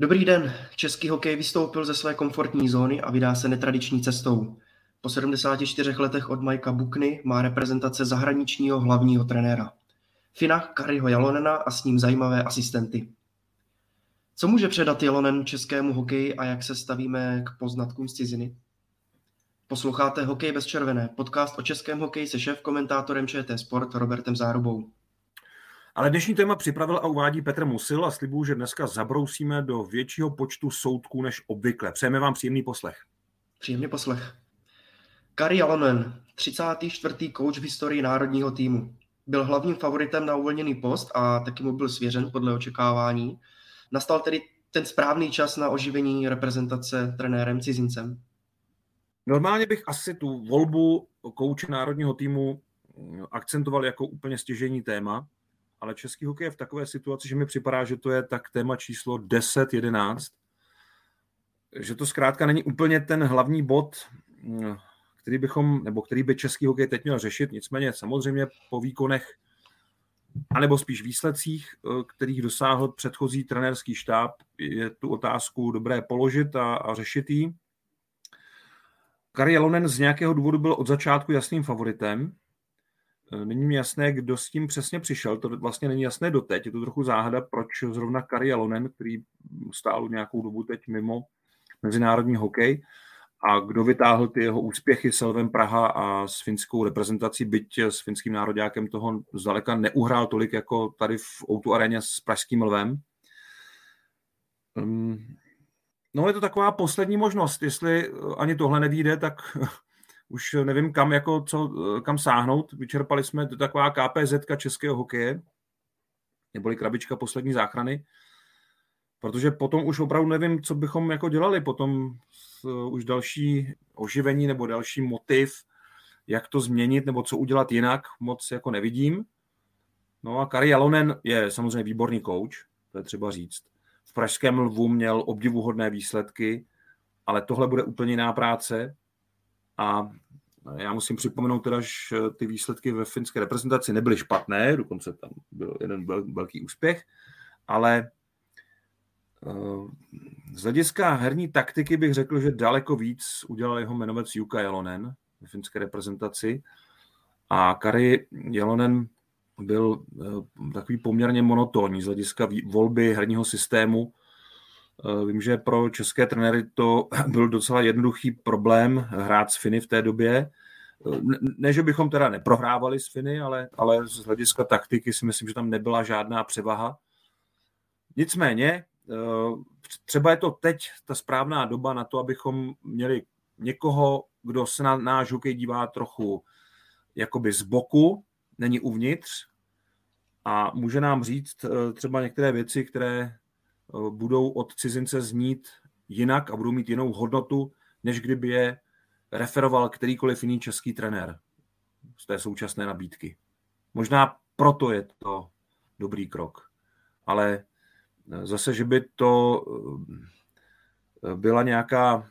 Dobrý den. Český hokej vystoupil ze své komfortní zóny a vydá se netradiční cestou. Po 74 letech od Majka Bukny má reprezentace zahraničního hlavního trenéra. Fina Kariho Jalonena a s ním zajímavé asistenty. Co může předat Jalonen českému hokeji a jak se stavíme k poznatkům z ciziny? Posloucháte Hokej bez červené, podcast o českém hokeji se šéf komentátorem ČT Sport Robertem Zárubou. Ale dnešní téma připravil a uvádí Petr Musil a slibuju, že dneska zabrousíme do většího počtu soudků než obvykle. Přejeme vám příjemný poslech. Příjemný poslech. Kari Jalonen, 34. kouč v historii národního týmu. Byl hlavním favoritem na uvolněný post a taky mu byl svěřen podle očekávání. Nastal tedy ten správný čas na oživení reprezentace trenérem cizincem. Normálně bych asi tu volbu kouče národního týmu akcentoval jako úplně stěžení téma, ale český hokej je v takové situaci, že mi připadá, že to je tak téma číslo 10-11, že to zkrátka není úplně ten hlavní bod, který bychom, nebo který by český hokej teď měl řešit, nicméně samozřejmě po výkonech, anebo spíš výsledcích, kterých dosáhl předchozí trenérský štáb, je tu otázku dobré položit a, a řešit ji. Kari Jalonen z nějakého důvodu byl od začátku jasným favoritem. Není mi jasné, kdo s tím přesně přišel, to vlastně není jasné doteď. Je to trochu záhada, proč zrovna Kari Jalonen, který stál nějakou dobu teď mimo mezinárodní hokej, a kdo vytáhl ty jeho úspěchy s Elvem Praha a s finskou reprezentací, byť s finským nároďákem toho zdaleka neuhrál tolik jako tady v Outu aréně s pražským Lvem. No je to taková poslední možnost, jestli ani tohle nevíde, tak už nevím kam, jako co, kam sáhnout. Vyčerpali jsme to taková KPZ českého hokeje, neboli krabička poslední záchrany, protože potom už opravdu nevím, co bychom jako dělali, potom už další oživení nebo další motiv, jak to změnit nebo co udělat jinak, moc jako nevidím. No a Kari Jalonen je samozřejmě výborný coach, to je třeba říct. V Pražském lvu měl obdivuhodné výsledky, ale tohle bude úplně jiná práce. A já musím připomenout teda, že ty výsledky ve finské reprezentaci nebyly špatné, dokonce tam byl jeden velký úspěch, ale z hlediska herní taktiky bych řekl, že daleko víc udělal jeho jmenovec Juka Jalonen v finské reprezentaci a Kari Jalonen byl takový poměrně monotónní z hlediska volby herního systému. Vím, že pro české trenéry to byl docela jednoduchý problém hrát s Finy v té době. Ne, že bychom teda neprohrávali s Finy, ale, ale z hlediska taktiky si myslím, že tam nebyla žádná převaha. Nicméně, třeba je to teď ta správná doba na to, abychom měli někoho, kdo se na náš hokej dívá trochu jakoby z boku, není uvnitř a může nám říct třeba některé věci, které budou od cizince znít jinak a budou mít jinou hodnotu, než kdyby je referoval kterýkoliv jiný český trenér z té současné nabídky. Možná proto je to dobrý krok. Ale zase, že by to byla nějaká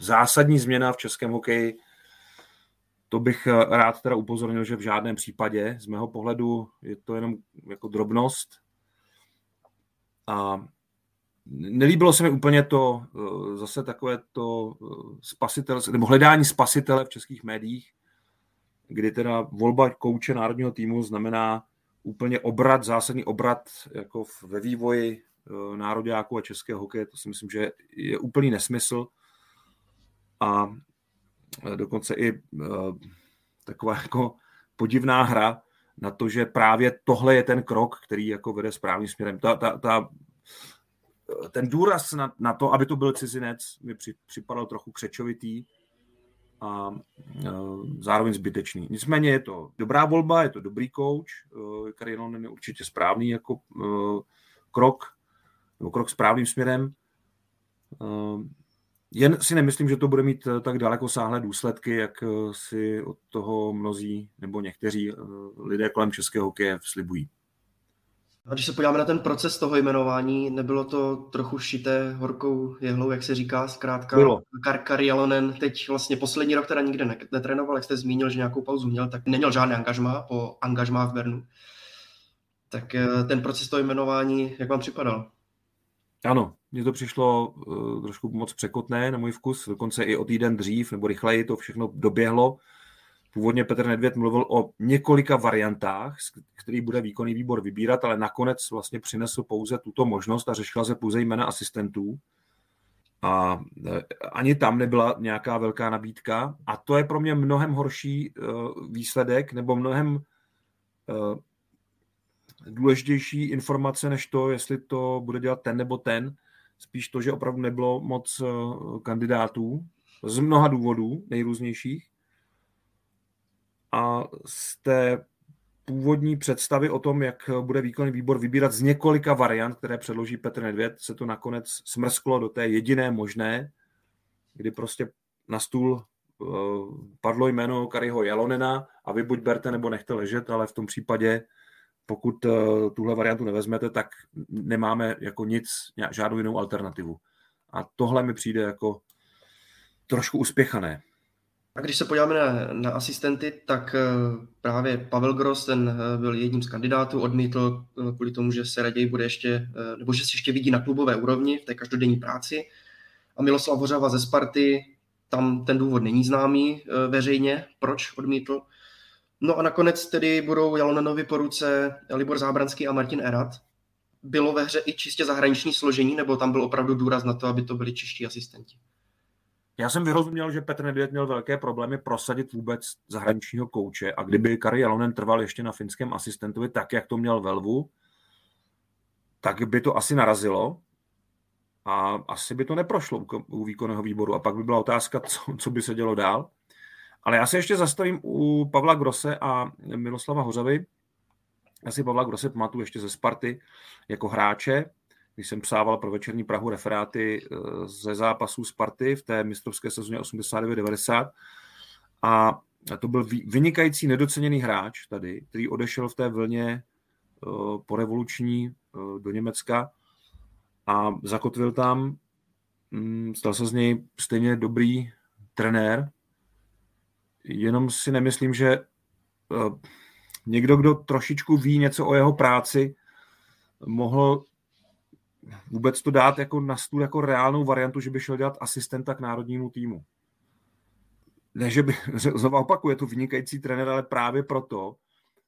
zásadní změna v českém hokeji, to bych rád teda upozornil, že v žádném případě. Z mého pohledu je to jenom jako drobnost. A nelíbilo se mi úplně to, zase takové to spasitel, nebo hledání spasitele v českých médiích, kdy teda volba kouče národního týmu znamená úplně obrat, zásadní obrat jako ve vývoji nároďáků a českého hokeje. To si myslím, že je úplný nesmysl. A dokonce i taková jako podivná hra na to, že právě tohle je ten krok, který jako vede správným směrem. Ta, ta, ta, ten důraz na, na to, aby to byl cizinec, mi při, připadal trochu křečovitý a uh, zároveň zbytečný. Nicméně je to dobrá volba, je to dobrý coach, uh, Karinon je určitě správný jako uh, krok, nebo krok správným směrem. Uh, jen si nemyslím, že to bude mít tak daleko sáhlé důsledky, jak si od toho mnozí nebo někteří lidé kolem českého hokeje slibují. A když se podíváme na ten proces toho jmenování, nebylo to trochu šité horkou jehlou, jak se říká, zkrátka. Bylo. Karkar Jalonen teď vlastně poslední rok teda nikde netrénoval, jak jste zmínil, že nějakou pauzu měl, tak neměl žádný angažmá po angažmá v Bernu. Tak eh, ten proces toho jmenování, jak vám připadal? Ano, mně to přišlo uh, trošku moc překotné na můj vkus, dokonce i o týden dřív nebo rychleji to všechno doběhlo. Původně Petr Nedvěd mluvil o několika variantách, který bude výkonný výbor vybírat, ale nakonec vlastně přinesl pouze tuto možnost a řešila se pouze jména asistentů. A e, ani tam nebyla nějaká velká nabídka. A to je pro mě mnohem horší e, výsledek, nebo mnohem důležitější informace, než to, jestli to bude dělat ten nebo ten. Spíš to, že opravdu nebylo moc kandidátů z mnoha důvodů nejrůznějších a z té původní představy o tom, jak bude výkonný výbor vybírat z několika variant, které předloží Petr Nedvěd, se to nakonec smrsklo do té jediné možné, kdy prostě na stůl eh, padlo jméno Kariho Jalonena a vy buď berte nebo nechte ležet, ale v tom případě, pokud eh, tuhle variantu nevezmete, tak nemáme jako nic, žádnou jinou alternativu. A tohle mi přijde jako trošku uspěchané. A když se podíváme na, na asistenty, tak eh, právě Pavel Gross, ten eh, byl jedním z kandidátů, odmítl kvůli tomu, že se raději bude ještě, nebo že se ještě vidí na klubové úrovni v té každodenní práci. A Miloslav Hořava ze Sparty, tam ten důvod není známý veřejně, proč odmítl. No a nakonec tedy budou Jalonenovi po ruce Libor Zábranský a Martin Erat. Bylo ve hře i čistě zahraniční složení, nebo tam byl opravdu důraz na to, aby to byli čeští asistenti? Já jsem vyrozuměl, že Petr Nedvěd měl velké problémy prosadit vůbec zahraničního kouče a kdyby Kari Jalonen trval ještě na finském asistentovi tak, jak to měl Velvu, tak by to asi narazilo a asi by to neprošlo u výkonného výboru. A pak by byla otázka, co, co by se dělo dál. Ale já se ještě zastavím u Pavla Grose a Miroslava Hořavy. Já si Pavla Grose pamatuju ještě ze Sparty jako hráče když jsem psával pro večerní Prahu referáty eh, ze zápasů Sparty v té mistrovské sezóně 89-90 a to byl vynikající nedoceněný hráč tady, který odešel v té vlně eh, po revoluční eh, do Německa a zakotvil tam, mm, stal se z něj stejně dobrý trenér, jenom si nemyslím, že někdo, kdo trošičku ví něco o jeho práci, mohl vůbec to dát jako na stůl jako reálnou variantu, že by šel dělat asistenta k národnímu týmu. Ne, že by, znovu opakuju, je to vynikající trenér, ale právě proto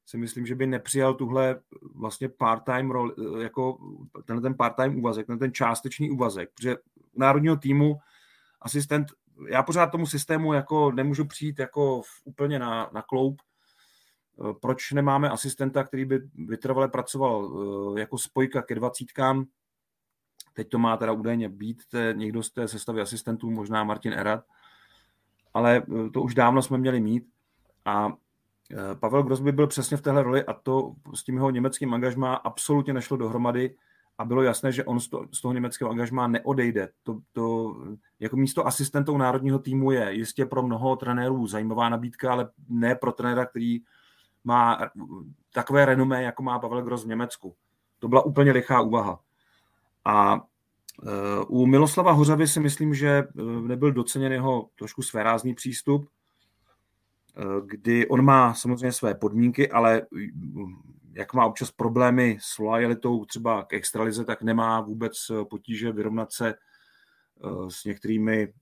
si myslím, že by nepřijal tuhle vlastně part-time roli, jako tenhle ten part-time úvazek, ten, částečný úvazek, protože národního týmu asistent, já pořád tomu systému jako nemůžu přijít jako úplně na, na kloup, proč nemáme asistenta, který by vytrvale pracoval eh, jako spojka ke dvacítkám, Teď to má teda údajně být te, někdo z té sestavy asistentů, možná Martin Erat, ale eh, to už dávno jsme měli mít. A Pavel Gross by byl přesně v téhle roli a to s tím jeho německým angažmá absolutně nešlo dohromady a bylo jasné, že on z, to, z toho německého angažmá neodejde. To, to, jako místo asistentou národního týmu je jistě pro mnoho trenérů zajímavá nabídka, ale ne pro trenéra, který má takové renomé, jako má Pavel Gross v Německu. To byla úplně lichá úvaha. A eh, u Miloslava Hořavy si myslím, že eh, nebyl doceněn jeho trošku svérázný přístup, eh, kdy on má samozřejmě své podmínky, ale jak má občas problémy s lojalitou třeba k extralize, tak nemá vůbec potíže vyrovnat se s některými,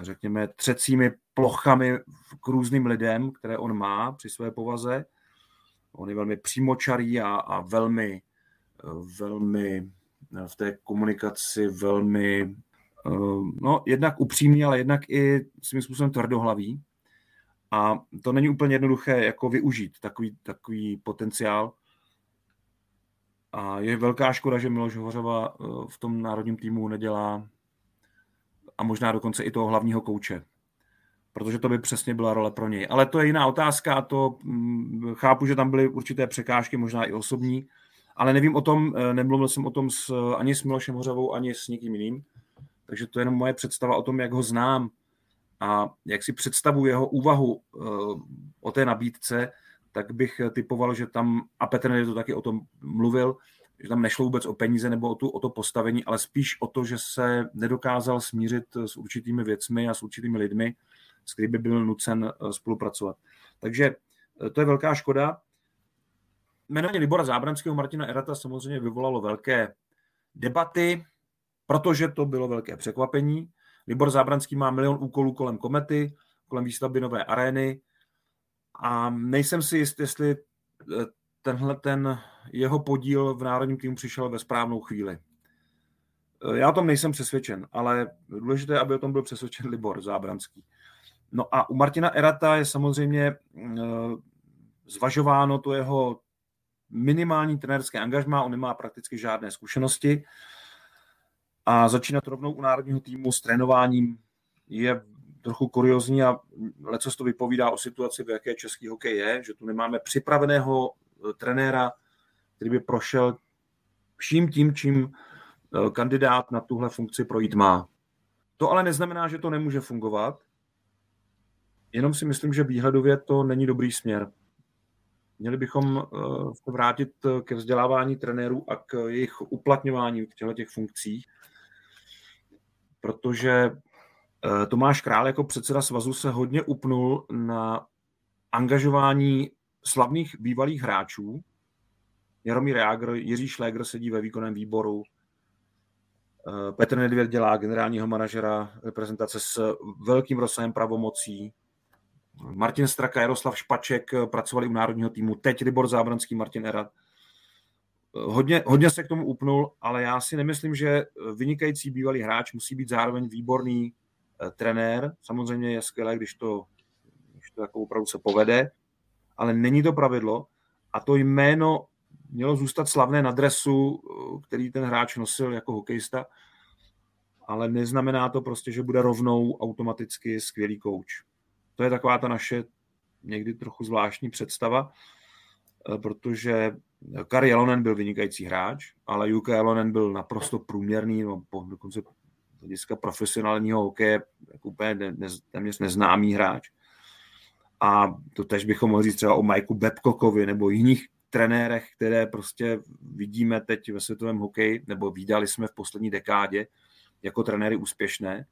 řekněme, třecími plochami k různým lidem, které on má při své povaze. On je velmi přímočarý a, a velmi, velmi v té komunikaci velmi, eh, no jednak upřímný, ale jednak i svým způsobem tvrdohlavý. A to není úplně jednoduché jako využít takový, takový potenciál. A je velká škoda, že Miloš Hořava eh, v tom národním týmu nedělá a možná dokonce i toho hlavního kouče. Protože to by přesně byla role pro něj. Ale to je jiná otázka a to hm, chápu, že tam byly určité překážky, možná i osobní, ale nevím o tom, eh, nemluvil jsem o tom s, ani s Milošem Hořavou, ani s nikým jiným, takže to je jenom moje představa o tom, jak ho znám a jak si představu jeho úvahu o té nabídce, tak bych typoval, že tam, a Petr to taky o tom mluvil, že tam nešlo vůbec o peníze nebo o, tu, o to postavení, ale spíš o to, že se nedokázal smířit s určitými věcmi a s určitými lidmi, s kterými by byl nucen eh, spolupracovat. Takže eh, to je velká škoda. Jmenování Libora Zábranského Martina Erata samozřejmě vyvolalo velké debaty, protože to bylo velké překvapení. Libor Zábranský má milion úkolů kolem komety, kolem výstavby nové arény a nejsem si jist, jestli eh, tenhle ten jeho podíl v národním týmu přišel ve správnou chvíli. Já o tom nejsem přesvědčen, ale důležité aby o tom byl přesvědčen Libor Zábranský. No a u Martina Erata je samozřejmě eh, zvažováno to jeho minimální trenérské angažmá, on nemá prakticky žádné zkušenosti a začínat rovnou u národního týmu s trénováním je trochu kuriozní a leco to vypovídá o situaci, v jaké český hokej je, že tu nemáme připraveného eh, trenéra, který by prošel vším tím, čím eh, kandidát na tuhle funkci projít má. To ale neznamená, že to nemůže fungovat, jenom si myslím, že výhledově to není dobrý směr. Měli bychom eh, se vrátit ke vzdělávání trenérů a k jejich uplatňování v těchto těch funkcích, protože Tomáš Král jako předseda svazu se hodně upnul na angažování slavných bývalých hráčů. Jaromír Jágr, Jiří Šléger sedí ve výkonném výboru, eh, Petr Nedvěd dělá generálního manažera reprezentace s velkým rozsahem pravomocí. Martin Straka, Jaroslav Špaček pracovali u národního týmu, teď Libor Zábranský, Martin Erat. Eh, hodně, hodně se k tomu upnul, ale já si nemyslím, že vynikající bývalý hráč musí být zároveň výborný Eh, trenér. Samozřejmě je skvělé, když to, když to jako opravdu se povede, ale není to pravidlo a to jméno mělo zůstat slavné na dresu, eh, který ten hráč nosil jako hokejista, ale neznamená to prostě, že bude rovnou automaticky skvělý kouč. To je taková ta naše někdy trochu zvláštní představa, eh, protože Kari Jelonen byl vynikající hráč, ale Juka Jelonen byl naprosto průměrný, no, dokonce hlediska profesionálního hokeje jako úplně ne, ne, téměř neznámý hráč. A to tež bychom mohli říct třeba o Majku Babcockovi nebo jiných trenérech, které prostě vidíme teď ve světovém hokeji, nebo výdali jsme v poslední dekádě jako trenéry úspěšné.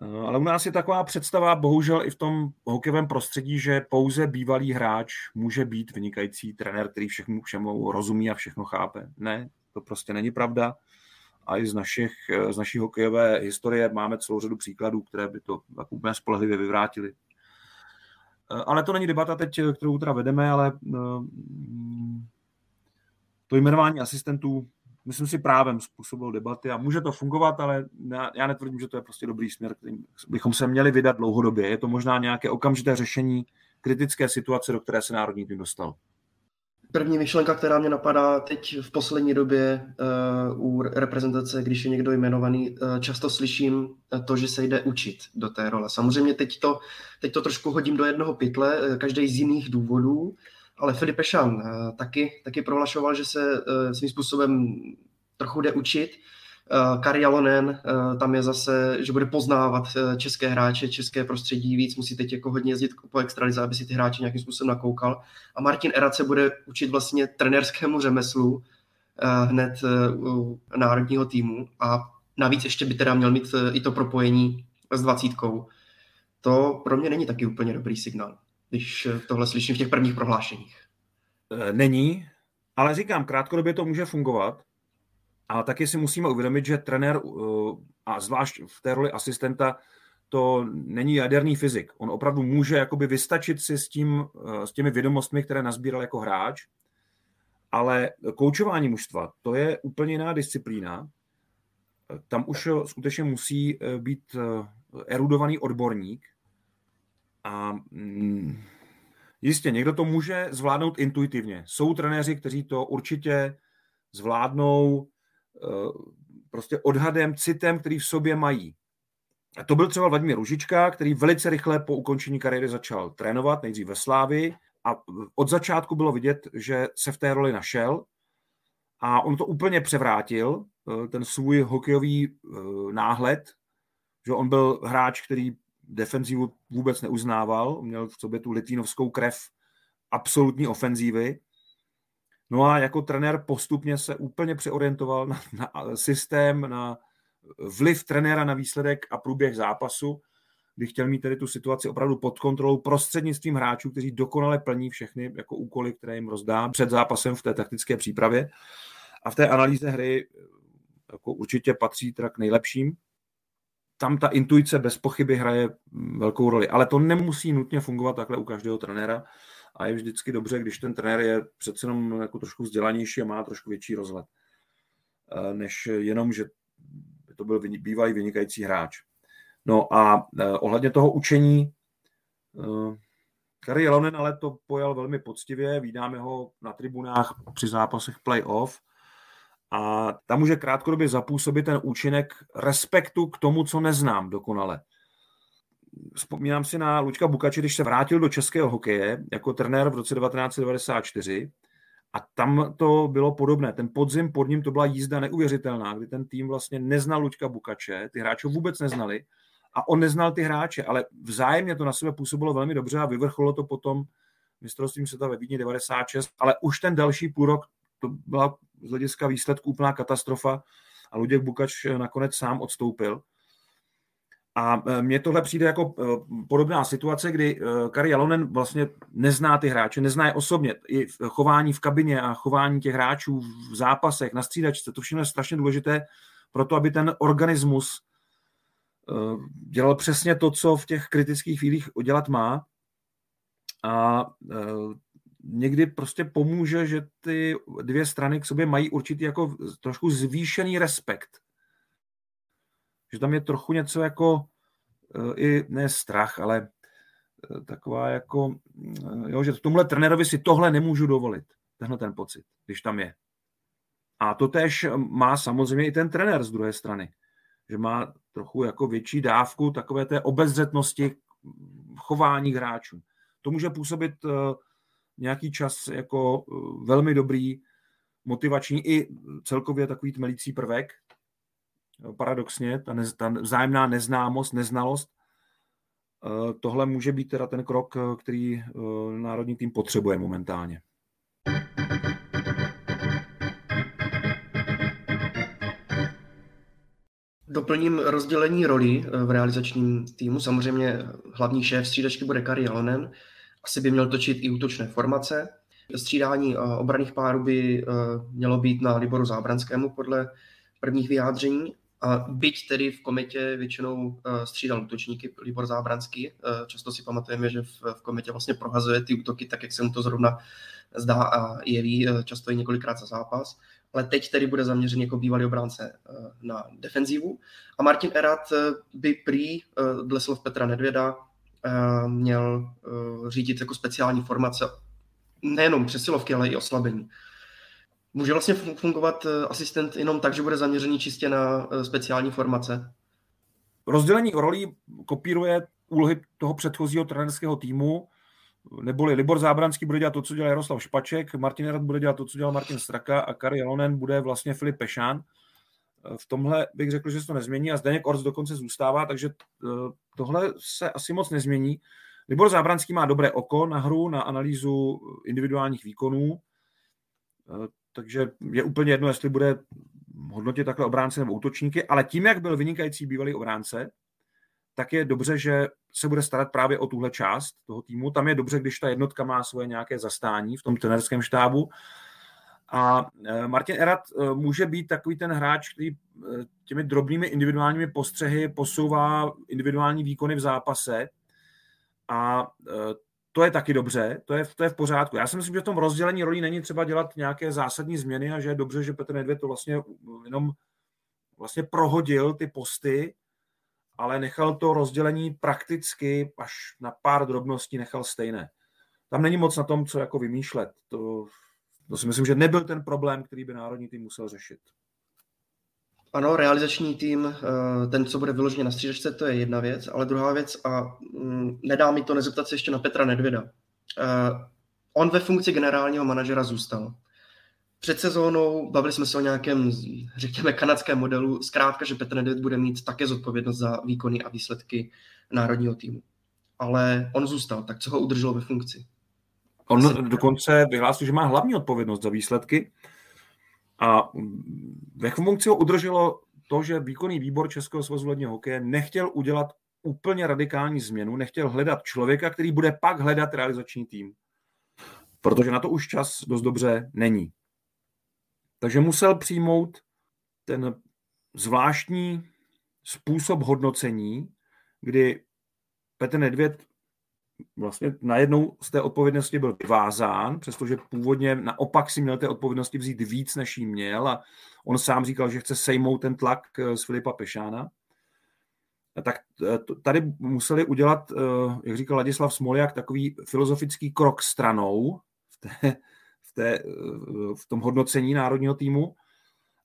Ale u nás je taková představa, bohužel i v tom hokejovém prostředí, že pouze bývalý hráč může být vynikající trenér, který všechno všemu rozumí a všechno chápe. Ne, to prostě není pravda a i z, našich, z naší hokejové historie máme celou řadu příkladů, které by to tak úplně spolehlivě vyvrátili. Ale to není debata teď, kterou teda vedeme, ale eh, to jmenování asistentů, myslím si, právem způsobilo debaty a může to fungovat, ale já netvrdím, že to je prostě dobrý směr, kterým bychom se měli vydat dlouhodobě. Je to možná nějaké okamžité řešení kritické situace, do které se národní tým dostal. První myšlenka, která mě napadá teď v poslední době uh, u reprezentace, když je někdo jmenovaný, uh, často slyším to, že se jde učit do té role. Samozřejmě teď to, teď to trošku hodím do jednoho pytle, uh, každý z jiných důvodů, ale Filip Ešan uh, taky, taky prohlašoval, že se uh, svým způsobem trochu jde učit Kari Jalonen, uh, tam je zase, že bude poznávat uh, české hráče, české prostředí víc, musí teď jako hodně jezdit po extralize, aby si ty hráče nějakým způsobem nakoukal. A Martin Erat se bude učit vlastně trenérskému řemeslu hned u národního týmu a navíc ještě by teda měl mít i to propojení s dvacítkou. To pro mě není taky úplně dobrý signál, když tohle slyším v těch prvních prohlášeních. Není, ale říkám, krátkodobě to může fungovat, a taky si musíme uvědomit, že trenér, uh, a zvlášť v té roli asistenta, to není jaderný fyzik. On opravdu může jakoby vystačit si s, tím, uh, s těmi vědomostmi, které nazbíral jako hráč, ale koučování mužstva, to je úplně jiná disciplína. Tam už skutečně musí uh, být erudovaný odborník a mm, jistě, někdo to může zvládnout intuitivně. Jsou trenéři, kteří to určitě zvládnou Eh, prostě odhadem, citem, který v sobě mají. A to byl třeba Vladimír Ružička, který velice rychle po ukončení kariéry začal trénovat, nejdřív ve Slávi a od začátku bylo vidět, že se v té roli našel a on to úplně převrátil, ten svůj hokejový náhled, že on byl hráč, který defenzivu vůbec neuznával, měl v sobě tu litvínovskou krev absolutní ofenzívy. No a jako trenér postupně se úplně přeorientoval na, na systém, na vliv trenéra na výsledek a průběh zápasu, kdy chtěl mít tedy tu situaci opravdu pod kontrolou prostřednictvím hráčů, kteří dokonale plní všechny jako úkoly, které jim rozdá před zápasem v té taktické přípravě. A v té analýze hry jako určitě patří teda k nejlepším tam ta intuice bez pochyby hraje velkou roli. Ale to nemusí nutně fungovat takhle u každého trenéra a je vždycky dobře, když ten trenér je přece jenom jako trošku vzdělanější a má trošku větší rozhled, eh, než jenom, že to byl bývalý vynikající hráč. No a eh, ohledně toho učení, eh, Kari Jelonen ale to pojal velmi poctivě, vydáme ho na tribunách při zápasech playoff a tam může krátkodobě zapůsobit ten účinek respektu k tomu, co neznám dokonale. Vzpomínám si na Lučka Bukači, když se vrátil do českého hokeje jako trenér v roce 1994 a tam to bylo podobné. Ten podzim pod ním to byla jízda neuvěřitelná, kdy ten tým vlastně neznal Lučka Bukače, ty hráče vůbec neznali a on neznal ty hráče, ale vzájemně to na sebe působilo velmi dobře a vyvrcholilo to potom mistrovstvím světa ve Vídni 96, ale už ten další půl rok to byla z hlediska výsledků úplná katastrofa a Luděk Bukač nakonec sám odstoupil. A e, mně tohle přijde jako e, podobná situace, kdy e, Kari Jalonen vlastně nezná ty hráče, nezná je osobně. I chování v kabině a chování těch hráčů v zápasech, na střídačce, to všechno je strašně důležité pro to, aby ten organismus dělal přesně to, co v těch kritických chvílích udělat má. A někdy prostě pomůže, že ty dvě strany k sobě mají určitý jako trošku zvýšený respekt. Že tam je trochu něco jako eh, i ne strach, ale eh, taková jako, eh, jo, že tomhle trenérovi si tohle nemůžu dovolit, tenhle ten pocit, když tam je. A to tež má samozřejmě i ten trenér z druhé strany, že má trochu jako větší dávku takové té obezřetnosti chování hráčů. To může působit nějaký čas jako velmi dobrý, motivační i celkově takový tmelící prvek. Paradoxně, ta, nez, ta vzájemná neznámost, neznalost, eh, tohle může být teda ten krok, eh, který národní tým potřebuje momentálně. Doplním rozdělení roli v realizačním týmu. Samozřejmě hlavní šéf střídačky bude Kari Jalonen, asi by měl točit i útočné formace. Střídání eh, obraných párů by eh, mělo být na Liboru Zábranskému podle prvních vyjádření. A byť tedy v kometě většinou eh, střídal útočníky Libor Zábranský, často si pamatujeme, že v kometě vlastně prohazuje ty útoky tak, jak se mu to zrovna zdá a jeví, často i několikrát za zápas. Ale teď tedy bude zaměřený jako bývalý obránce na defenzivu. A Martin Erat by prý, dle slov Petra Nedvěda, Eh, měl eh, řídit jako speciální formace nejenom přesilovky, ale i oslabení. Může vlastně fungovat eh, asistent jenom tak, že bude zaměřený čistě na speciální formace? Rozdělení rolí kopíruje úlohy toho předchozího trenerského týmu, neboli Libor Zábranský bude dělat to, co dělá Jaroslav Špaček, Martin Rad bude dělat to, co dělal Martin Straka a Kari Jalonen bude vlastně Filip Pešán. V tomhle bych řekl, že se to nezmění a Zdeněk Orz dokonce zůstává, takže eh, tohle se asi moc nezmění. Libor Zábranský má dobré oko na hru, na analýzu individuálních výkonů, eh, takže je úplně jedno, jestli bude hodnotit takhle obránce nebo útočníky, ale tím, jak byl vynikající bývalý obránce, tak je dobře, že se bude starat právě o tuhle část toho týmu. Tam je dobře, když ta jednotka má svoje nějaké zastání v tom trenerském štábu a e, Martin Erat e, může být takový ten hráč, který e, těmi drobnými individuálními postřehy posouvá individuální výkony v zápase a to je taky dobře, to je, to je v pořádku. Já si myslím, že v tom rozdělení rolí není třeba dělat nějaké zásadní změny a že je dobře, že Petr Nedvěd to vlastně jenom vlastně prohodil ty posty, ale nechal to rozdělení prakticky až na pár drobností nechal stejné. Tam není moc na tom, co jako vymýšlet. To to si myslím, že nebyl ten problém, který by národní tým musel řešit. Ano, realizační tým, eh, ten, co bude vyloženě na střídačce, to je jedna věc, ale druhá věc, a mm, nedá mi to nezeptat se ještě na Petra Nedvěda. Eh, on ve funkci generálního manažera zůstal. před sezónou bavili jsme se o nějakém, řekněme, kanadském modelu. Zkrátka, že Petr Nedvěd bude mít také zodpovědnost za výkony a výsledky národního týmu. Ale on zůstal, tak co ho udrželo ve funkci? On dokonce vyhlásil, že má hlavní odpovědnost za výsledky a ve funkci ho udrželo to, že výkonný výbor Českého svazu ledního hokeje nechtěl udělat úplně radikální změnu, nechtěl hledat člověka, který bude pak hledat realizační tým. Protože na to už čas dost dobře není. Takže musel přijmout ten zvláštní způsob hodnocení, kdy Petr Nedvěd vlastně najednou z té odpovědnosti byl vyvázán, přestože původně naopak si měl té odpovědnosti vzít víc, než jí měl a on sám říkal, že chce sejmout ten tlak eh, z Filipa Pešána. Tak eh, tady museli udělat, eh, jak říkal Ladislav Smoliak, takový filozofický krok stranou v, té, v, té, v tom hodnocení národního týmu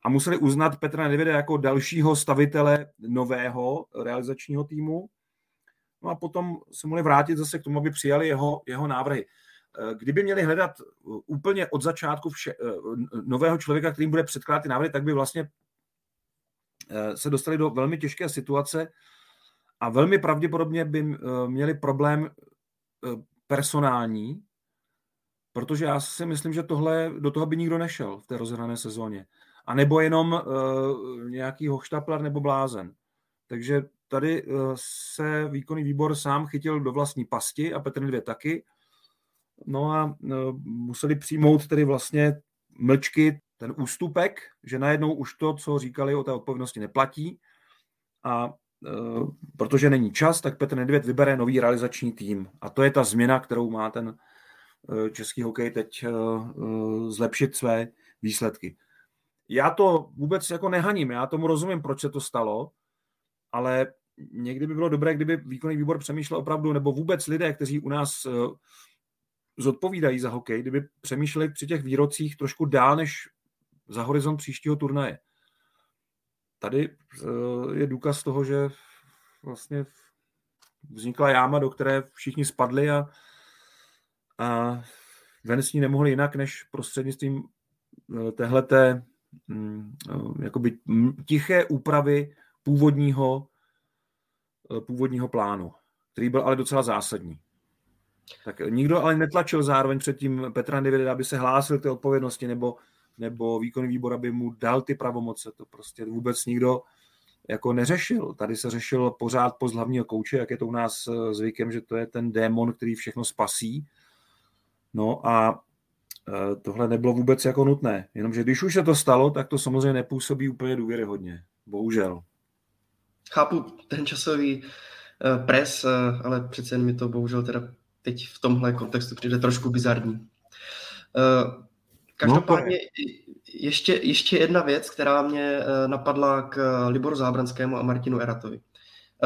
a museli uznat Petra Nedvěda jako dalšího stavitele nového realizačního týmu No a potom se mohli vrátit zase k tomu, aby přijali jeho, jeho návrhy. Eh, kdyby měli hledat eh, úplně od začátku vše, eh, nového člověka, kterým bude předkládat ty návrhy, tak by vlastně se dostali do velmi těžké situace a velmi pravděpodobně by měli problém personální, protože já si myslím, že tohle, do toho by nikdo nešel v té rozhrané sezóně. A nebo jenom nějaký hochštapler nebo blázen. Takže tady eh, se výkonný výbor sám chytil do vlastní pasti a Petr dvě taky. No a eh, museli přijmout tedy vlastně mlčky ten ústupek, že najednou už to, co říkali o té odpovědnosti, neplatí. A e, protože není čas, tak Petr Nedvěd vybere nový realizační tým. A to je ta změna, kterou má ten český hokej teď zlepšit své výsledky. Já to vůbec jako nehaním, já tomu rozumím, proč se to stalo, ale někdy by bylo dobré, kdyby výkonný výbor přemýšlel opravdu, nebo vůbec lidé, kteří u nás eh, zodpovídají za hokej, kdyby přemýšleli při těch výrocích trošku dál než za horizont příštího turnaje. Tady eh, je důkaz toho, že vlastně vznikla jáma, do které všichni spadli a, a ven s ní nemohli jinak, než prostřednictvím eh, téhleté mm, jakoby tiché úpravy původního původního plánu, který byl ale docela zásadní. Tak nikdo ale netlačil zároveň předtím Petra Nedvěda, aby se hlásil té odpovědnosti, nebo, nebo výkonný výbor, aby mu dal ty pravomoce. To prostě vůbec nikdo jako neřešil. Tady se řešil pořád post hlavního kouče, jak je to u nás eh, zvykem, že to je ten démon, který všechno spasí. No a eh, tohle nebylo vůbec jako nutné. Jenomže když už se to stalo, tak to samozřejmě nepůsobí úplně důvěryhodně. Bohužel chápu ten časový uh, pres, uh, ale přece jen mi to bohužel teda teď v tomhle kontextu přijde trošku bizarní. Uh, každopádně no, ještě, ještě jedna věc, která mě napadla k Liboru Zábranskému a Martinu Eratovi.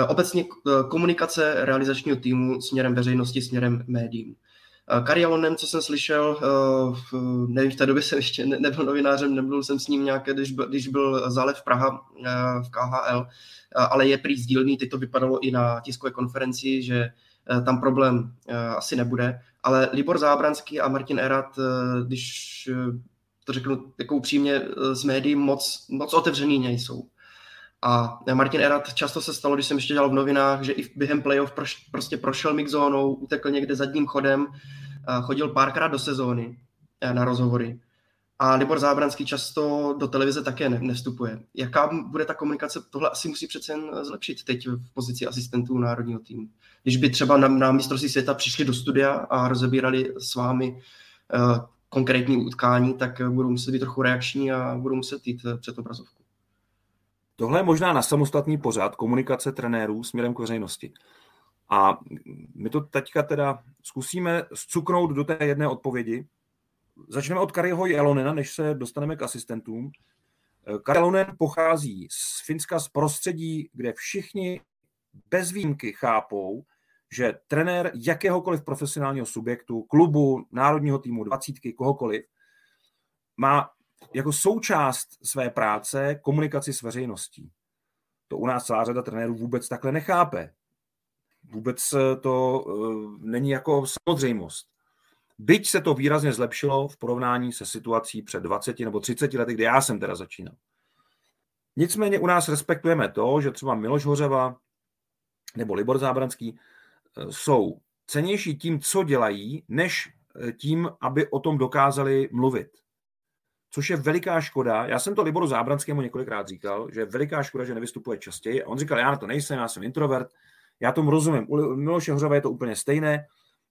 Obecně komunikace realizačního týmu směrem veřejnosti, směrem médiím. Karialonem, co jsem slyšel, nevím, v té době jsem ještě nebyl novinářem, nebyl jsem s ním nějaké, když byl, když byl zálev Praha v KHL, ale je prý sdílný, teď to vypadalo i na tiskové konferenci, že tam problém asi nebude, ale Libor Zábranský a Martin Erat, když to řeknu jako upřímně, z médií moc, moc otevřený nejsou. A Martin Erat často se stalo, když jsem ještě dělal v novinách, že i během playoff proš, prostě prošel mixzónou, utekl někde zadním chodem, chodil párkrát do sezóny na rozhovory. A Libor Zábranský často do televize také nevstupuje. Jaká bude ta komunikace? Tohle asi musí přece jen zlepšit teď v pozici asistentů národního týmu. Když by třeba na, na mistrovství světa přišli do studia a rozebírali s vámi uh, konkrétní utkání, tak budou muset být trochu reakční a budou muset jít před obrazovku. Tohle je možná na samostatný pořad komunikace trenérů směrem k veřejnosti. A my to teďka teda zkusíme zcuknout do té jedné odpovědi. Začneme od Kariho Jalonena, než se dostaneme k asistentům. Kari Jalonen pochází z Finska z prostředí, kde všichni bez výjimky chápou, že trenér jakéhokoliv profesionálního subjektu, klubu, národního týmu, dvacítky, kohokoliv, má jako součást své práce komunikaci s veřejností. To u nás celá řada trenérů vůbec takhle nechápe. Vůbec to uh, není jako samozřejmost. Byť se to výrazně zlepšilo v porovnání se situací před 20 nebo 30 lety, kdy já jsem teda začínal. Nicméně u nás respektujeme to, že třeba Miloš Hořeva nebo Libor Zábranský eh, jsou cenější tím, co dělají, než eh, tím, aby o tom dokázali mluvit. Což je veliká škoda. Já jsem to Liboru Zábranskému několikrát říkal, že je veliká škoda, že nevystupuje častěji. A on říkal, já na to nejsem, já jsem introvert. Já tomu rozumím. U Miloše Hořeva je to úplně stejné.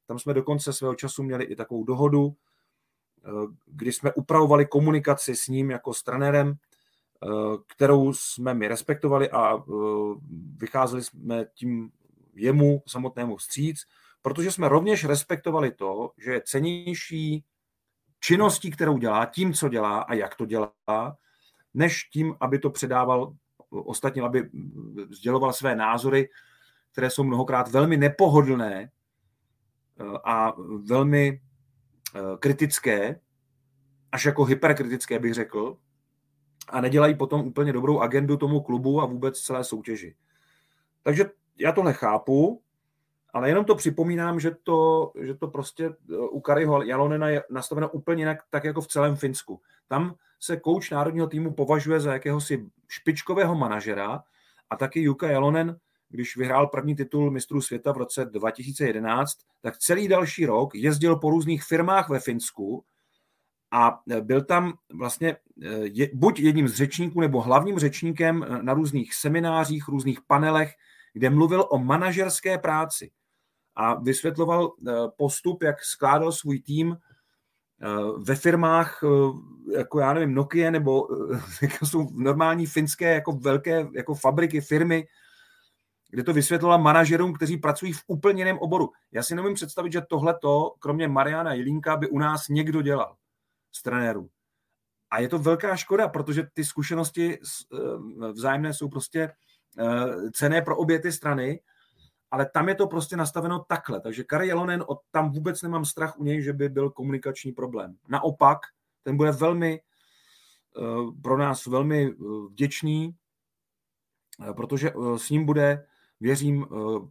Tam jsme dokonce svého času měli i takovou dohodu, eh, kdy jsme upravovali komunikaci s ním jako s trenérem, eh, kterou jsme mi respektovali a vycházeli jsme tím jemu samotnému vstříc protože jsme rovněž respektovali to, že je cenější činností, kterou dělá, tím, co dělá a jak to dělá, než tím, aby to předával ostatním, aby sděloval své názory, které jsou mnohokrát velmi nepohodlné eh, a velmi eh, kritické, až jako hyperkritické bych řekl, a nedělají potom úplně dobrou agendu tomu klubu a vůbec celé soutěži. Takže já to nechápu, ale jenom to připomínám, že to, že to prostě eh, u Kariho Jalonena je nastaveno úplně jinak, tak jako v celém Finsku. Tam se kouč národního týmu považuje za jakéhosi špičkového manažera a taky Juka Jalonen, když vyhrál první titul mistrů světa v roce 2011, tak celý další rok jezdil po různých firmách ve Finsku a eh, byl tam vlastně eh, buď jedním z řečníků nebo hlavním řečníkem na různých seminářích, různých panelech, kde mluvil o manažerské práci a vysvětloval eh, postup, jak skládal svůj tým eh, ve firmách, eh, jako já nevím, Nokia, nebo jako jsou normální finské jako velké jako fabriky, firmy, kde to vysvětlila manažerům, kteří pracují v úplně jiném oboru. Já si nemůžu představit, že tohleto, kromě Mariana Jelínka, by u nás někdo dělal z trenérů. A je to velká škoda, protože ty zkušenosti vzájemné jsou prostě cené pro obě ty strany ale tam je to prostě nastaveno takhle. Takže Kari Jelonen, tam vůbec nemám strach u něj, že by byl komunikační problém. Naopak, ten bude velmi eh, pro nás velmi eh, vděčný, eh, protože s ním bude, věřím,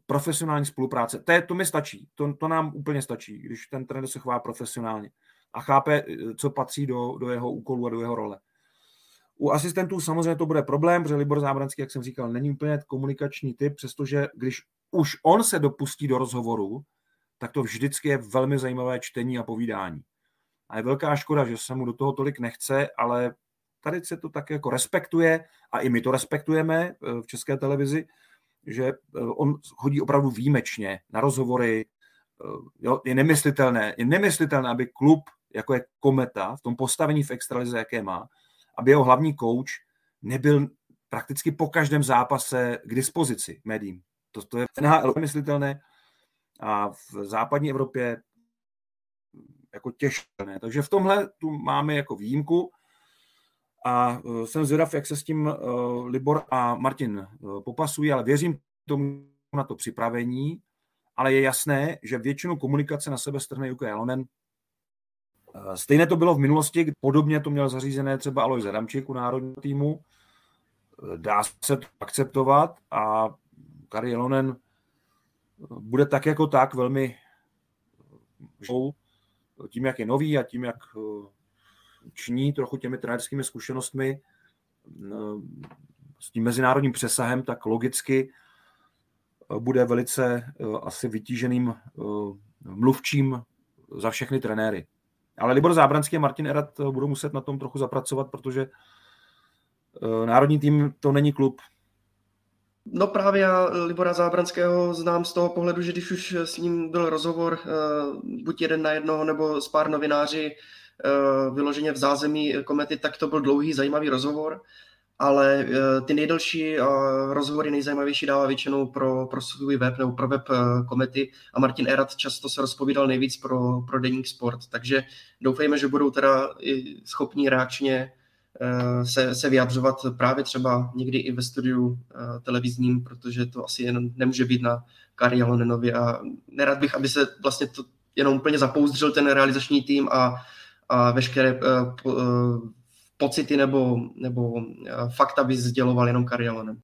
profesionální spolupráce. To, je, to mi stačí, to, to nám úplně stačí, když ten trenér se chová profesionálně a chápe, co patří do, do jeho úkolů a do jeho role. U asistentů samozřejmě to bude problém, protože Libor Zábranský, jak jsem říkal, není úplně komunikační typ, přestože když už on se dopustí do rozhovoru, tak to vždycky je velmi zajímavé čtení a povídání. A je velká škoda, že se mu do toho tolik nechce, ale tady se to tak jako respektuje a i my to respektujeme eh, v české televizi, že eh, on chodí opravdu výjimečně na rozhovory. Eh, jo, je nemyslitelné, je nemyslitelné, aby klub, jako je Kometa, v tom postavení v extralize, jaké má, aby jeho hlavní kouč nebyl prakticky po každém zápase k dispozici médiím. To, to je NHL myslitelné a v západní Evropě jako těžké. Takže v tomhle tu máme jako výjimku a e, jsem zvědav, jak se s tím e, Libor a Martin e, popasují, ale věřím tomu na to připravení, ale je jasné, že většinu komunikace na sebe strhne Juka Jalonen. Stejné to bylo v minulosti, podobně to měl zařízené třeba Alois Adamčík u národního týmu. Dá se to akceptovat a Kari Jelonen bude tak jako tak velmi tím, jak je nový a tím, jak eh, činí trochu těmi trenérskými zkušenostmi eh, s tím mezinárodním přesahem, tak logicky eh, bude velice asi vytíženým mluvčím za všechny trenéry. Ale Libor Zábranský a Martin Erat budou muset na tom trochu zapracovat, protože národní tým to není klub, No právě já Libora Zábranského znám z toho pohledu, že když už s ním byl rozhovor, eh, buď jeden na jednoho, nebo s pár novináři eh, vyloženě v zázemí komety, tak to byl dlouhý, zajímavý rozhovor, ale eh, ty nejdelší rozhovory, nejzajímavější dává většinou pro, pro svůj web nebo pro web komety a Martin Erat často se rozpovídal nejvíc pro, pro Deník Sport, takže doufejme, že budou teda i schopní reakčně Eh, se, se vyjadřovat právě třeba někdy i ve studiu eh, televizním, protože to asi jen nemůže být na Kari Jalonenovi. A nerad bych, aby se vlastně to jenom úplně zapouzdřil ten realizační tým a, a veškeré pocity nebo, nebo uh, fakta by sděloval jenom Kari Jalonen.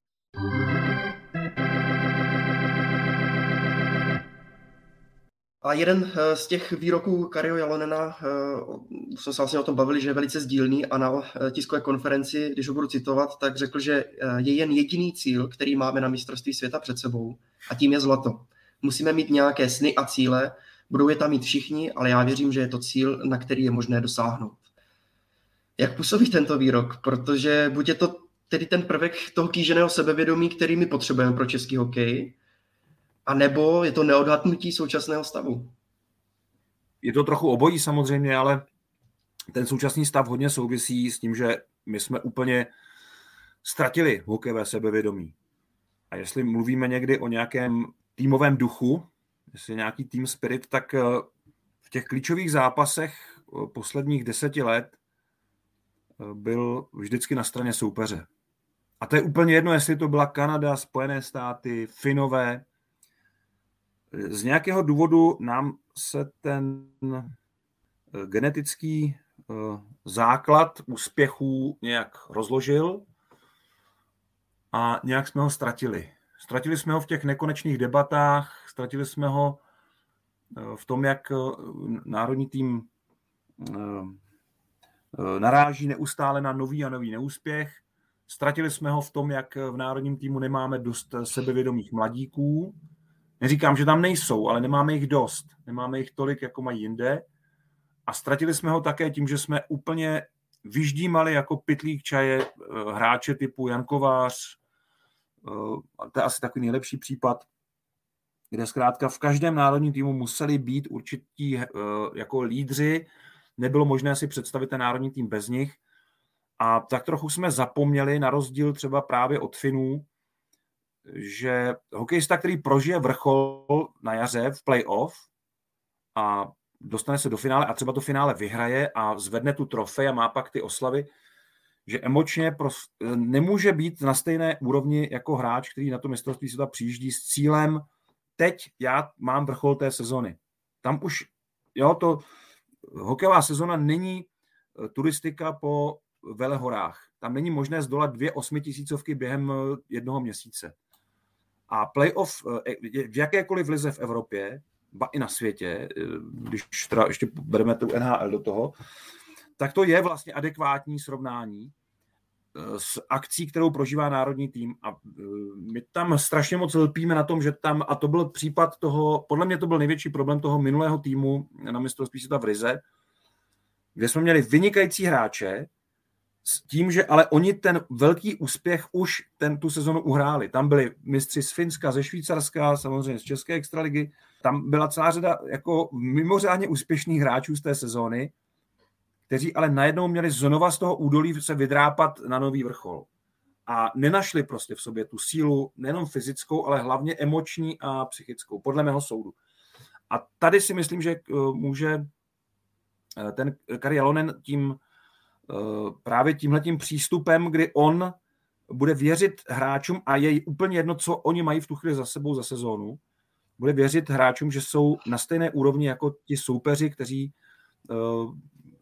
A jeden eh, z těch výroků Kario Jalonena, eh, jsme se vlastně o tom bavili, že je velice sdílný a na eh, tiskové konferenci, když ho budu citovat, tak řekl, že je jen jediný cíl, který máme na mistrovství světa před sebou a tím je zlato. Musíme mít nějaké sny a cíle, budou je tam mít všichni, ale já věřím, že je to cíl, na který je možné dosáhnout. Jak působí tento výrok? Protože buď je to tedy ten prvek toho kýženého sebevědomí, který my potřebujeme pro český hokej, a nebo je to neodhadnutí současného stavu? Je to trochu obojí samozřejmě, ale ten současný stav hodně souvisí s tím, že my jsme úplně ztratili hokejové sebevědomí. A jestli mluvíme někdy o nějakém týmovém duchu, jestli nějaký team spirit, tak eh, v těch klíčových zápasech eh, posledních deseti let byl vždycky na straně soupeře. A to je úplně jedno, jestli to byla Kanada, Spojené státy, Finové, z nějakého důvodu nám se ten eh, genetický eh, základ úspěchů nějak rozložil a nějak jsme ho ztratili. Ztratili jsme ho v těch nekonečných debatách, ztratili jsme ho eh, v tom, jak národní tým naráží neustále na nový a nový neúspěch. Ztratili jsme ho v tom, jak v národním týmu nemáme dost sebevědomých mladíků, Neříkám, že tam nejsou, ale nemáme jich dost. Nemáme jich tolik, jako mají jinde. A ztratili jsme ho také tím, že jsme úplně vyždímali jako pitlík čaje eh, hráče typu Jan Kovář. Eh, to je asi takový nejlepší případ, kde zkrátka v každém národním týmu museli být určití eh, jako lídři. Nebylo možné si představit ten národní tým bez nich. A tak trochu jsme zapomněli, na rozdíl třeba právě od Finů, že hokejista, který prožije vrchol na jaře v playoff a dostane se do finále a třeba to finále vyhraje a zvedne tu trofej a má pak ty oslavy, že emočně pros- nemůže být na stejné úrovni jako hráč, který na to mistrovství světa přijíždí s cílem teď já mám vrchol té sezony. Tam už, jo, to hokejová sezona není eh, turistika po velehorách. Tam není možné zdolat dvě osmitisícovky během eh, jednoho měsíce. A playoff eh, v jakékoliv lize v Evropě, ba i na světě, když teda ještě bereme tu NHL do toho, tak to je vlastně adekvátní srovnání s akcí, kterou prožívá národní tým. A my tam strašně moc lpíme na tom, že tam, a to byl případ toho, podle mě to byl největší problém toho minulého týmu na mistrovství světa v Rize, kde jsme měli vynikající hráče, s tím, že ale oni ten velký úspěch už ten, tu sezonu uhráli. Tam byli mistři z Finska, ze Švýcarska, samozřejmě z České extraligy. Tam byla celá řada jako mimořádně úspěšných hráčů z té sezóny, kteří ale najednou měli znova z toho údolí se vydrápat na nový vrchol. A nenašli prostě v sobě tu sílu, nejenom fyzickou, ale hlavně emoční a psychickou, podle mého soudu. A tady si myslím, že eh, může eh, ten Kari Jalonen tím Eh, právě tímhletím přístupem, kdy on bude věřit hráčům a je úplně jedno, co oni mají v tu chvíli za sebou za sezónu, bude věřit hráčům, že jsou na stejné úrovni jako ti soupeři, kteří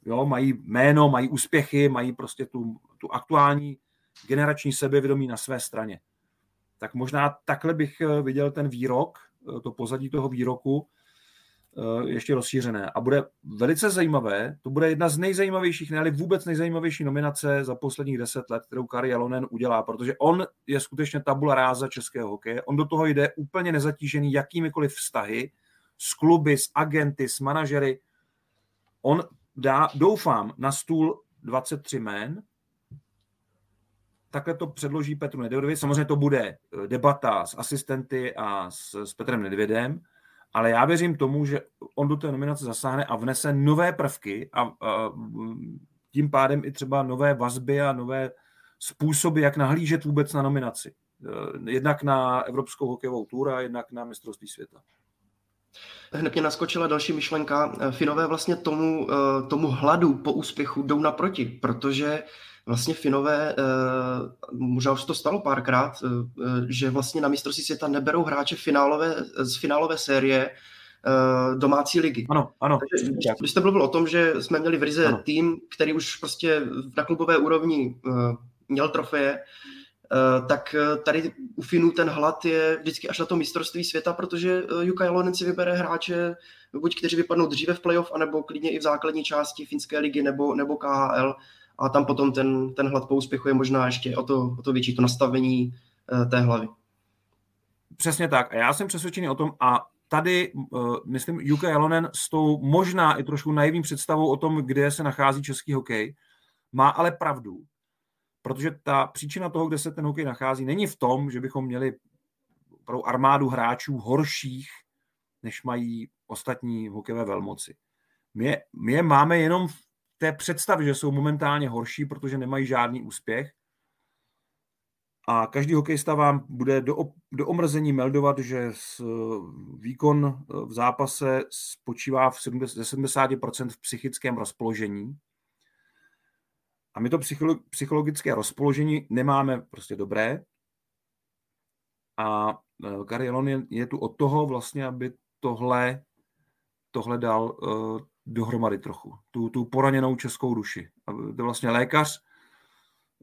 jo, mají jméno, mají úspěchy, mají prostě tu, tu aktuální generační sebevědomí na své straně. Tak možná takhle bych eh, viděl ten výrok, to pozadí toho výroku, Eh, ještě rozšířené. A bude velice zajímavé, to bude jedna z nejzajímavějších, ne vůbec nejzajímavější nominace za posledních deset let, kterou Kari Jalonen udělá, protože on je skutečně tabula ráza českého hokeje. On do toho jde úplně nezatížený jakýmikoliv vztahy s kluby, s agenty, s manažery. On dá, doufám, na stůl 23 men, takhle to předloží Petru Nedvědovi. Samozřejmě to bude eh, debata s asistenty a s, s Petrem Nedvědem, ale já věřím tomu, že on do té nominace zasáhne a vnese nové prvky a, a tím pádem i třeba nové vazby a nové způsoby, jak nahlížet vůbec na nominaci. Eh, jednak na Evropskou hokejovou tour a jednak na mistrovství světa. Hned mě naskočila další myšlenka. Eh, Finové vlastně tomu, eh, tomu hladu po úspěchu jdou naproti, protože vlastně Finové, možná už to stalo párkrát, že vlastně na mistrovství světa neberou hráče finálové, z finálové série domácí ligy. Ano, ano. Takže, když jste mluvil o tom, že jsme měli v Rize ano. tým, který už prostě na klubové úrovni měl trofeje, tak tady u Finů ten hlad je vždycky až na to mistrovství světa, protože Jukka Jalonen si vybere hráče, buď kteří vypadnou dříve v playoff, anebo klidně i v základní části finské ligy nebo, nebo KHL a tam potom ten, ten hlad po úspěchu je možná ještě o to, o to větší, to nastavení té hlavy. Přesně tak. A já jsem přesvědčený o tom, a tady, uh, myslím, Juka Jalonen s tou možná i trošku naivní představou o tom, kde se nachází český hokej, má ale pravdu. Protože ta příčina toho, kde se ten hokej nachází, není v tom, že bychom měli pro armádu hráčů horších, než mají ostatní hokejové velmoci. My my je máme jenom v té představě, že jsou momentálně horší, protože nemají žádný úspěch a každý hokejista vám bude do, do omrzení meldovat, že s, výkon eh, v zápase spočívá v 70, 70% v psychickém rozpoložení. A my to psychologické rozpoložení nemáme prostě dobré. A Kari eh, je, je tu od toho vlastně, aby tohle, tohle dal uh, dohromady trochu. Tu, tu poraněnou českou duši. A to vlastně lékař,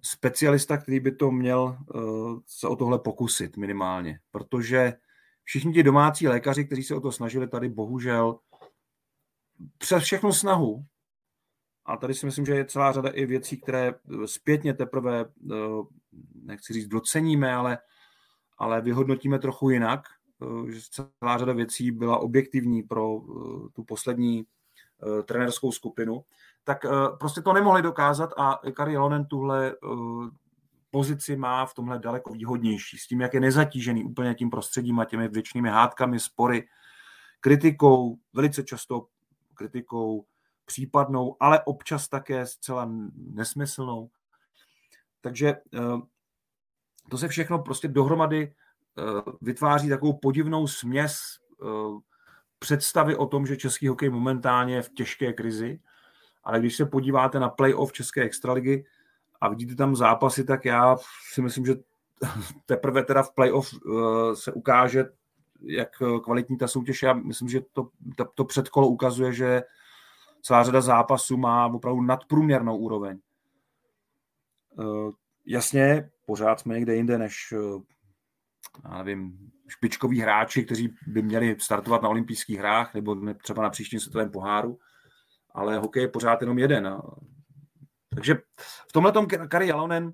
specialista, který by to měl uh, se o tohle pokusit minimálně, protože všichni ti domácí lékaři, kteří se o to snažili, tady bohužel přes všechnu snahu, a tady si myslím, že je celá řada i věcí, které zpětně teprve, uh, nechci říct doceníme, ale, ale vyhodnotíme trochu jinak, uh, že celá řada věcí byla objektivní pro tu poslední trenerskou skupinu, tak eh, prostě to nemohli dokázat a Kari Lonen tuhle eh, pozici má v tomhle daleko výhodnější. S tím, jak je nezatížený úplně tím prostředím a těmi věčnými hádkami, spory, kritikou, velice často kritikou případnou, ale občas také zcela nesmyslnou. Takže eh, to se všechno prostě dohromady vytváří takovou podivnou směs představy o tom, že český hokej momentálně je v těžké krizi ale když se podíváte na playoff České extraligy a vidíte tam zápasy, tak já si myslím, že teprve teda v playoff se ukáže, jak kvalitní ta soutěž. Já myslím, že to, to, to předkolo ukazuje, že celá řada zápasů má opravdu nadprůměrnou úroveň. Uh, jasně, pořád jsme někde jinde než uh, já nevím, špičkoví hráči, kteří by měli startovat na olympijských hrách nebo třeba na příštím světovém poháru, ale hokej je pořád jenom jeden. Takže v tomhle tom Kari Jalonen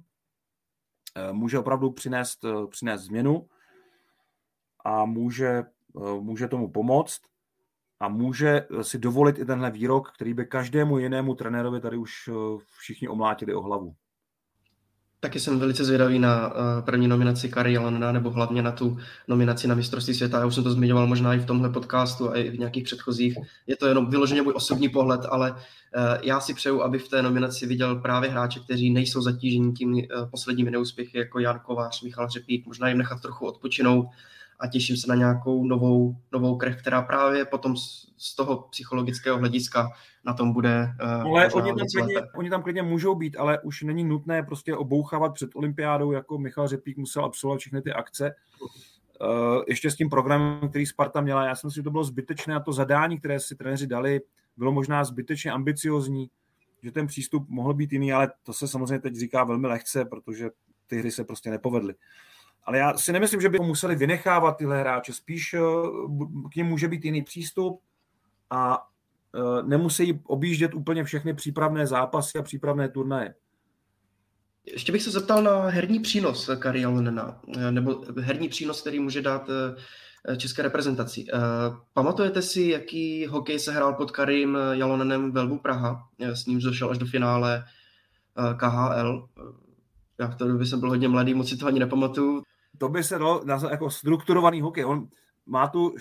eh, může opravdu přinést, přinést změnu a může, může tomu pomoct a může si dovolit i tenhle výrok, který by každému jinému trenérovi tady už všichni omlátili o hlavu. Taky jsem velice zvědavý na uh, první nominaci Kari Jelena, nebo hlavně na tu nominaci na mistrovství světa. Já už jsem to zmiňoval možná i v tomhle podcastu a i v nějakých předchozích. Je to jenom vyloženě můj osobní pohled, ale uh, já si přeju, aby v té nominaci viděl právě hráče, kteří nejsou zatíženi tím uh, posledními neúspěchy, jako Jan Kovář, Michal Řepík, možná jim nechat trochu odpočinout a těším se na nějakou novou, novou krev, která právě potom z, z toho psychologického hlediska na tom bude uh, ale oni tam, klidně, oni tam klidně můžou být, ale už není nutné prostě obouchávat před olympiádou, jako Michal Řepík musel absolvovat všechny ty akce. Uh, ještě s tím programem, který Sparta měla, já si myslím, že to bylo zbytečné a to zadání, které si trenéři dali, bylo možná zbytečně ambiciozní, že ten přístup mohl být jiný, ale to se samozřejmě teď říká velmi lehce, protože ty hry se prostě nepovedly. Ale já si nemyslím, že by museli vynechávat tyhle hráče. Spíš eh, k ním může být jiný přístup a eh, nemusí objíždět úplně všechny přípravné zápasy a přípravné turnaje. Ještě bych se zeptal na herní přínos Kari Jalonena, eh, nebo herní přínos, který může dát české reprezentaci. Pamatujete si, jaký hokej se hrál pod Karim Jalonenem v Velbu Praha? S ním došel až do finále KHL. Já v té době jsem byl hodně mladý, moc si to ani nepamatuju to by se dalo nazvat jako strukturovaný hokej. On má tu uh,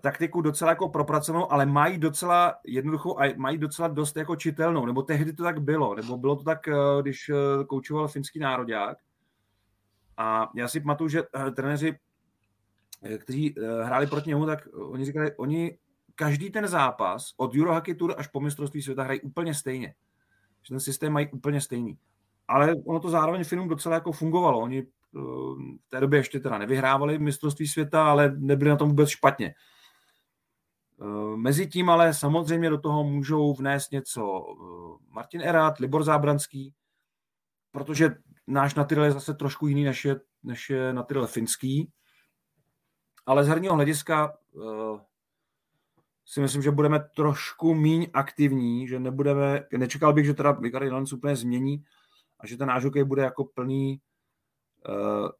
taktiku docela jako propracovanou, ale mají docela jednoduchou a mají docela dost jako čitelnou, nebo tehdy to tak bylo, nebo bylo to tak, uh, když uh, koučoval finský národák. A já si pamatuju, že uh, trenéři, kteří uh, hráli proti němu, tak oni říkali, oni každý ten zápas od Eurohockey Tour až po mistrovství světa hrají úplně stejně. Že ten systém mají úplně stejný. Ale ono to zároveň Finům docela jako fungovalo. Oni v té době ještě teda nevyhrávali mistrovství světa, ale nebyli na tom vůbec špatně. Eh, mezi tím ale samozřejmě do toho můžou vnést něco eh, Martin Erat, Libor Zábranský, protože náš Natyrel je zase trošku jiný, než je, než je Natyrel finský. Ale z herního hlediska si myslím, že budeme trošku míň aktivní, že nebudeme, nečekal bych, že teda Vikary Lens úplně změní a že ten náš hokej bude jako plný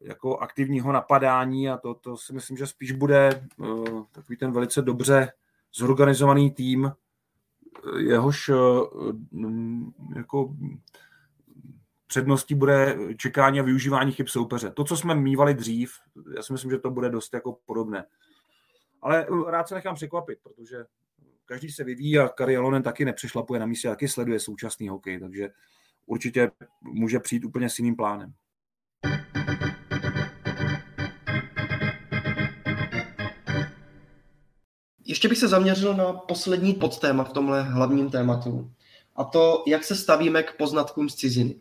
jako aktivního napadání a to, to si myslím, že spíš bude uh, takový ten velice dobře zorganizovaný tým, jehož uh, jako předností bude čekání a využívání chyb soupeře. To, co jsme mývali dřív, já si myslím, že to bude dost jako podobné. Ale rád se nechám překvapit, protože každý se vyvíjí a Kari Alonen taky nepřešlapuje na místě, taky sleduje současný hokej, takže určitě může přijít úplně s jiným plánem. Ještě bych se zaměřil na poslední podtéma v tomhle hlavním tématu. A to, jak se stavíme k poznatkům z ciziny.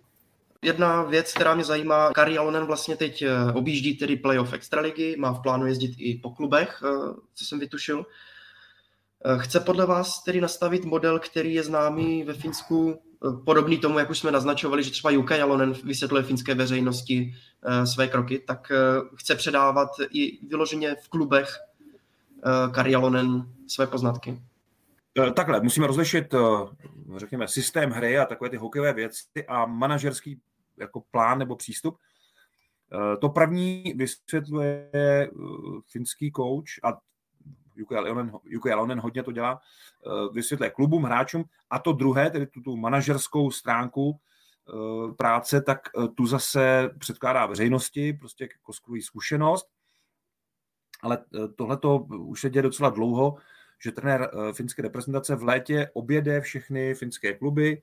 Jedna věc, která mě zajímá, Kari Alonen vlastně teď eh, objíždí tedy playoff extraligy, má v plánu jezdit i po klubech, eh, co jsem vytušil. Eh, chce podle vás tedy nastavit model, který je známý ve Finsku, podobný tomu, jak už jsme naznačovali, že třeba Jukka Jalonen vysvětluje finské veřejnosti své kroky, tak chce předávat i vyloženě v klubech Kari Jalonen své poznatky. Takhle, musíme rozlišit, řekněme, systém hry a takové ty hokejové věci a manažerský jako plán nebo přístup. Eh, to první vysvětluje eh, finský coach a Jukka Jalonen hodně to dělá, eh, vysvětluje klubům, hráčům. A to druhé, tedy tu, tu manažerskou stránku práce, tak tu zase předkládá veřejnosti, prostě jako skvělý zkušenost, ale tohle to už se děje docela dlouho, že trenér finské reprezentace v létě objede všechny finské kluby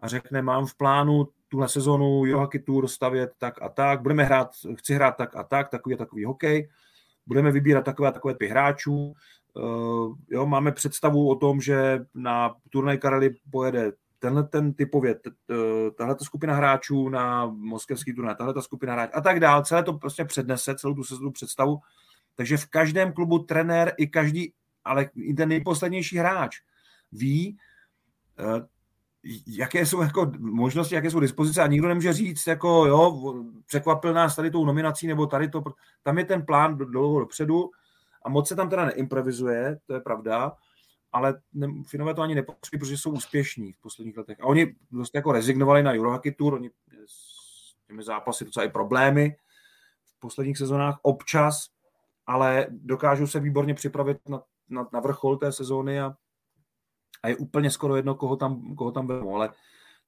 a řekne, mám v plánu tuhle sezonu Johaki Tour stavět tak a tak, budeme hrát, chci hrát tak a tak, takový a takový hokej, budeme vybírat takové a takové ty hráčů, uh, jo, máme představu o tom, že na turnaj Karely pojede tenhle ten typově, tahle ta skupina hráčů na moskevský turnaj, tahle ta skupina hráčů a tak dál, celé to prostě přednese, celou tu sezonu představu, takže v každém klubu trenér i každý, ale i ten nejposlednější hráč ví, eh, jaké jsou jako možnosti, jaké jsou dispozice a nikdo nemůže říct, jako jo, překvapil nás tady tou nominací nebo tady to, tam je ten plán dlouho dopředu a moc se tam teda neimprovizuje, to je pravda, ale ne, Finové to ani nepotřebují, protože jsou úspěšní v posledních letech. A oni vlastně jako rezignovali na Eurohockey Tour, oni s těmi zápasy docela i problémy v posledních sezónách občas, ale dokážou se výborně připravit na, na, na vrchol té sezóny a a je úplně skoro jedno, koho tam, koho tam vezmu, ale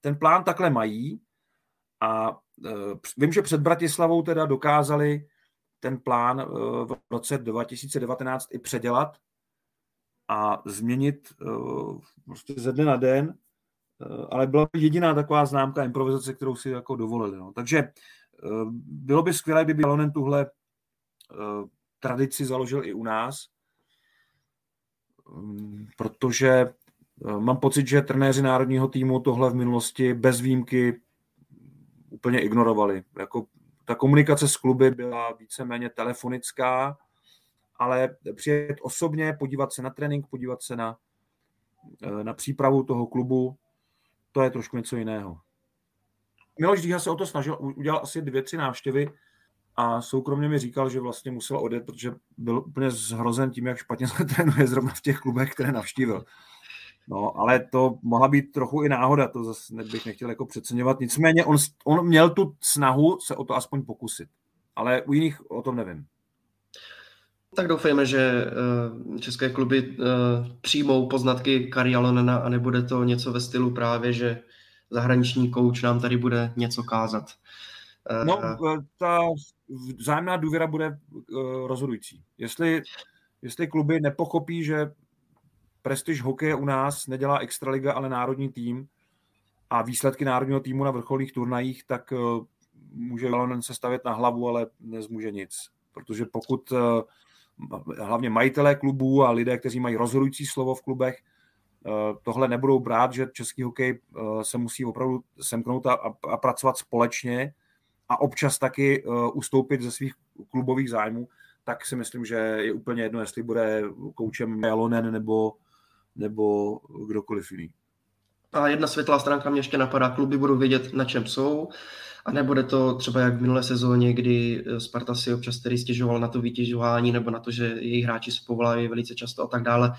ten plán takhle mají a uh, vím, že před Bratislavou teda dokázali ten plán uh, v roce 2019 i předělat a změnit uh, prostě ze dne na den, ale byla by jediná taková známka improvizace, kterou si jako dovolili. No. Takže bylo by skvělé, kdyby Alonen tuhle uh, tradici založil i u nás, protože mám pocit, že trenéři národního týmu tohle v minulosti bez výjimky úplně ignorovali. Jako ta komunikace s kluby byla víceméně telefonická, ale přijet osobně, podívat se na trénink, podívat se na, eh, na přípravu toho klubu, to je trošku něco jiného. Miloš Díha se o to snažil, udělal asi dvě, tři návštěvy a soukromně mi říkal, že vlastně musel odjet, protože byl úplně zhrozen tím, jak špatně se trénuje zrovna v těch klubech, které navštívil. No, ale to mohla být trochu i náhoda, to zase bych nechtěl jako přeceňovat. Nicméně on, on měl tu snahu se o to aspoň pokusit. Ale u jiných o tom nevím. Tak doufejme, že uh, české kluby uh, přijmou poznatky Kari Alonena a nebude to něco ve stylu právě, že zahraniční kouč nám tady bude něco kázat. Uh, no, ta vzájemná důvěra bude rozhodující. Jestli, jestli kluby nepochopí, že prestiž hokeje u nás nedělá extraliga, ale národní tým a výsledky národního týmu na vrcholných turnajích, tak eh, může Valonen se stavět na hlavu, ale nezmůže nic. Protože pokud eh, hlavně majitelé klubů a lidé, kteří mají rozhodující slovo v klubech, eh, tohle nebudou brát, že český hokej se musí opravdu semknout a, a pracovat společně a občas taky ustoupit ze svých klubových zájmů, tak si myslím, že je úplně jedno, jestli bude koučem Jalonen nebo nebo kdokoliv jiný. A jedna světlá stránka mě ještě napadá, kluby budou vědět, na čem jsou, a nebude to třeba jak v minulé sezóně, kdy eh, Sparta si občas tedy stěžoval na to vytěžování nebo na to, že jejich hráči se povolají velice často a tak dále.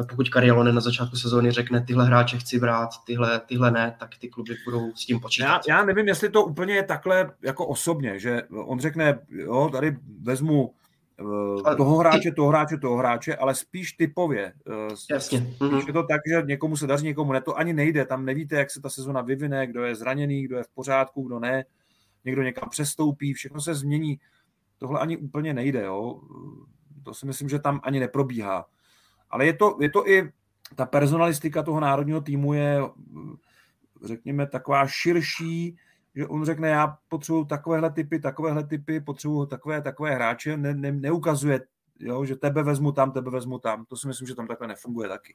Eh, pokud Karielone na začátku sezóny řekne, tyhle hráče chci brát, tyhle, tyhle ne, tak ty kluby budou s tím počítat. Já, já nevím, jestli to úplně je takhle jako osobně, že on řekne, jo, tady vezmu uh, toho hráče, toho hráče, toho hráče, ale spíš typově. Uh, Jasně. Spíš mm-hmm. je to tak, že někomu se daří, někomu ne, to ani nejde, tam nevíte, jak se ta sezona vyvine, kdo je zraněný, kdo je v pořádku, kdo ne, někdo někam přestoupí, všechno se změní. Tohle ani úplně nejde, jo. To si myslím, že tam ani neprobíhá. Ale je to, je to i, ta personalistika toho národního týmu je, řekněme, taková širší, že on řekne, já potřebuji takovéhle typy, takovéhle typy, potřebuji takové, takové hráče, ne, ne, neukazuje, jo, že tebe vezmu tam, tebe vezmu tam. To si myslím, že tam takhle nefunguje taky.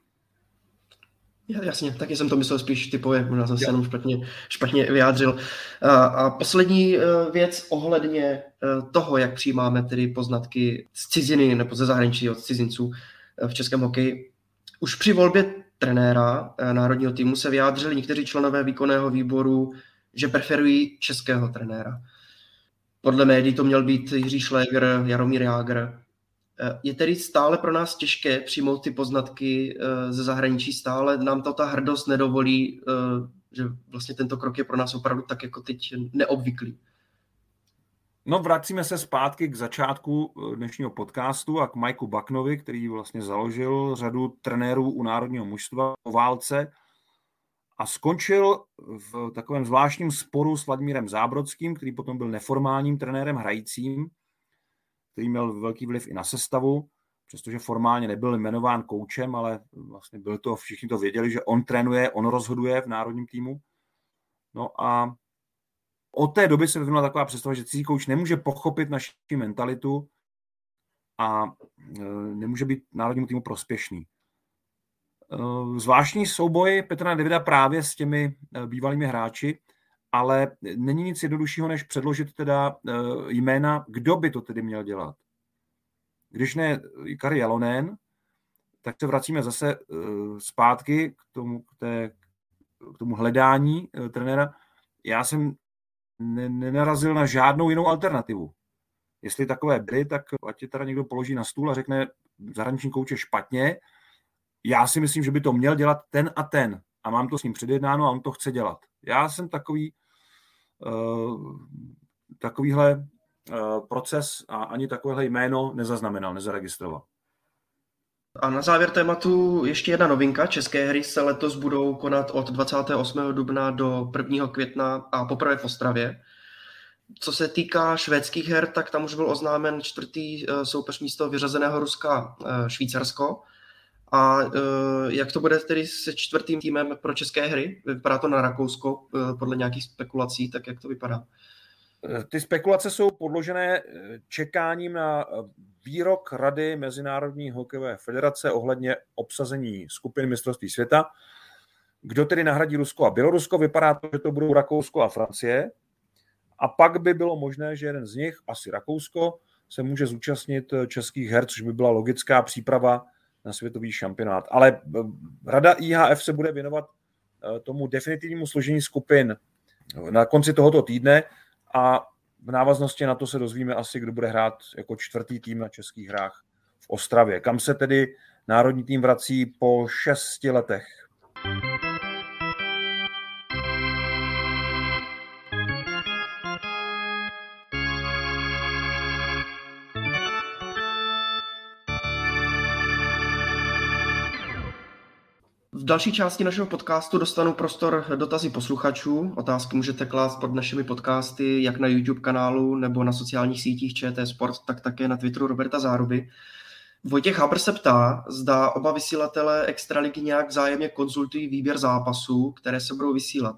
Jasně, taky jsem to myslel spíš typově, možná jsem se jenom špatně, špatně vyjádřil. A, a poslední e, věc ohledně e, toho, jak přijímáme tedy poznatky z ciziny nebo ze zahraničí od cizinců e, v českém hokeji. Už při volbě trenéra národního týmu se vyjádřili někteří členové výkonného výboru že preferují českého trenéra. Podle médií to měl být Jiří Šléger, Jaromír Jágr. Eh, je tedy stále pro nás těžké přijmout ty poznatky eh, ze zahraničí, stále nám to ta hrdost nedovolí, eh, že vlastně tento krok je pro nás opravdu tak jako teď neobvyklý. No vracíme se zpátky k začátku dnešního podcastu a k Majku Baknovi, který vlastně založil řadu trenérů u národního mužstva o válce a skončil v takovém zvláštním sporu s Vladimírem Zábrodským, který potom byl neformálním trenérem hrajícím, který měl velký vliv i na sestavu, přestože formálně nebyl jmenován koučem, ale vlastně byl to, všichni to věděli, že on trénuje, on rozhoduje v národním týmu. No a od té doby se vyvinula taková představa, že cizí kouč nemůže pochopit naši mentalitu a e, nemůže být národnímu týmu prospěšný. Eh, zvláštní souboj Petra Davida právě s těmi eh, bývalými hráči, ale není nic jednoduššího, než předložit teda eh, jména, kdo by to tedy měl dělat. Když ne Kari Jalonen, tak se vracíme zase zpátky k tomu, k té, k tomu hledání trenéra. Já jsem nenarazil na žádnou jinou alternativu. Jestli takové byly, tak ať je teda někdo položí na stůl a řekne, zahraniční kouče špatně, já si myslím, že by to měl dělat ten a ten a mám to s ním předjednáno a on to chce dělat. Já jsem takový uh, takovýhle uh, proces a ani takovéhle jméno nezaznamenal, nezaregistroval. A na závěr tématu ještě jedna novinka. České hry se letos budou konat od 28. dubna do 1. května a poprvé v Ostravě. Co se týká švédských her, tak tam už byl oznámen čtvrtý eh, soupeř místo vyřazeného Ruska Švýcarsko. A uh, jak to bude tedy se čtvrtým týmem pro české hry? Vypadá to na Rakousko uh, podle nějakých spekulací, tak jak to vypadá? Eh, ty spekulace jsou podložené čekáním na výrok Rady Mezinárodní hokejové federace ohledně obsazení skupin mistrovství světa. Kdo tedy nahradí Rusko a Bělorusko? Vypadá to, že to budou Rakousko a Francie. A pak by bylo možné, že jeden z nich, asi Rakousko, se může zúčastnit českých her, což by byla logická příprava na světový šampionát. Ale eh, rada IHF se bude věnovat eh, tomu definitivnímu složení skupin na konci tohoto týdne a v návaznosti na to se dozvíme asi, kdo bude hrát jako čtvrtý tým na českých hrách v Ostravě. Kam se tedy národní tým vrací po šesti letech. V další části našeho podcastu dostanu prostor dotazy posluchačů. Otázky můžete klást pod našimi podcasty, jak na YouTube kanálu nebo na sociálních sítích ČT Sport, tak také na Twitteru Roberta Záruby. Vojtěch Haber se ptá, zda oba vysílatele Extraligy nějak zájemně konzultují výběr zápasů, které se budou vysílat.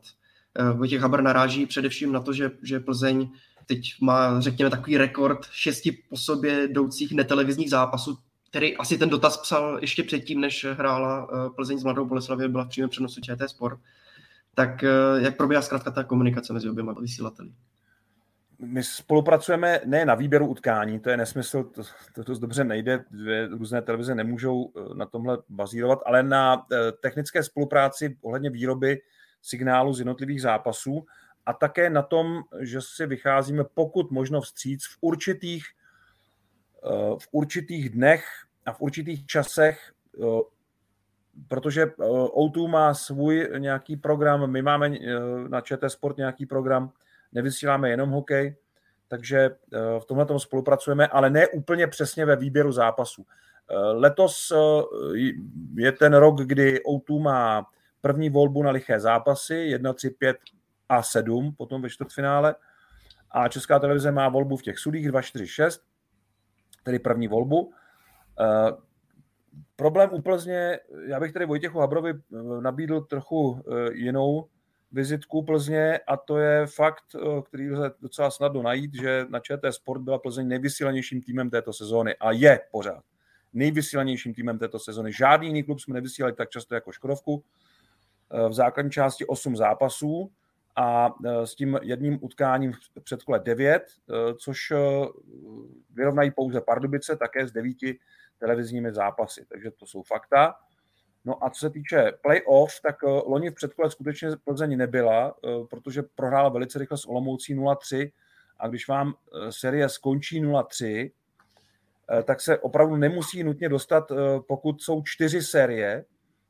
Eh, Vojtěch Haber naráží především na to, že, že Plzeň teď má, řekněme, takový rekord šesti po sobě jdoucích netelevizních zápasů, který asi ten dotaz psal ještě předtím, než hrála eh, Plzeň s Mladou Boleslavě, byla v přímém přenosu ČT Sport. Tak eh, jak probíhá zkrátka ta komunikace mezi oběma vysílateli? my spolupracujeme ne na výběru utkání, to je nesmysl, to, to dost dobře nejde, dvě různé televize nemůžou eh, na tomhle bazírovat, ale na technické spolupráci ohledně výroby signálu z jednotlivých zápasů a také na tom, že si vycházíme pokud možno vstříc v určitých, v určitých dnech a v určitých časech, protože O2 má svůj nějaký program, my máme na ČT Sport nějaký program, nevysíláme jenom hokej, takže eh, v tomhle tom spolupracujeme, ale ne úplně přesně ve výběru zápasů. Eh, letos eh, je ten rok, kdy O2 má první volbu na liché zápasy, 1, 3, 5 a 7, potom ve čtvrtfinále. A Česká televize má volbu v těch sudích 2, 4, 6, tedy první volbu. Problém u Plzně, já bych tady Vojtěchu Habrovi nabídl trochu jinou vizitku Plzně a to je fakt, eh, který lze docela snadno najít, že na ČT Sport byla Plzeň nejvysílanějším týmem této sezóny a je pořád nejvysílanějším týmem této sezóny. Žádný jiný klub jsme nevysílali tak často jako Škodovku. Eh, v základní části 8 zápasů a eh, s tím jedním utkáním v předkole 9, což vyrovnají pouze Pardubice, také s devíti televizními zápasy. Takže to jsou fakta. No a co se týče playoff, tak loni v předkole skutečně Plzeň nebyla, protože prohrála velice rychle s Olomoucí 0-3 a když vám série skončí 0-3, tak se opravdu nemusí nutně dostat, pokud jsou čtyři série,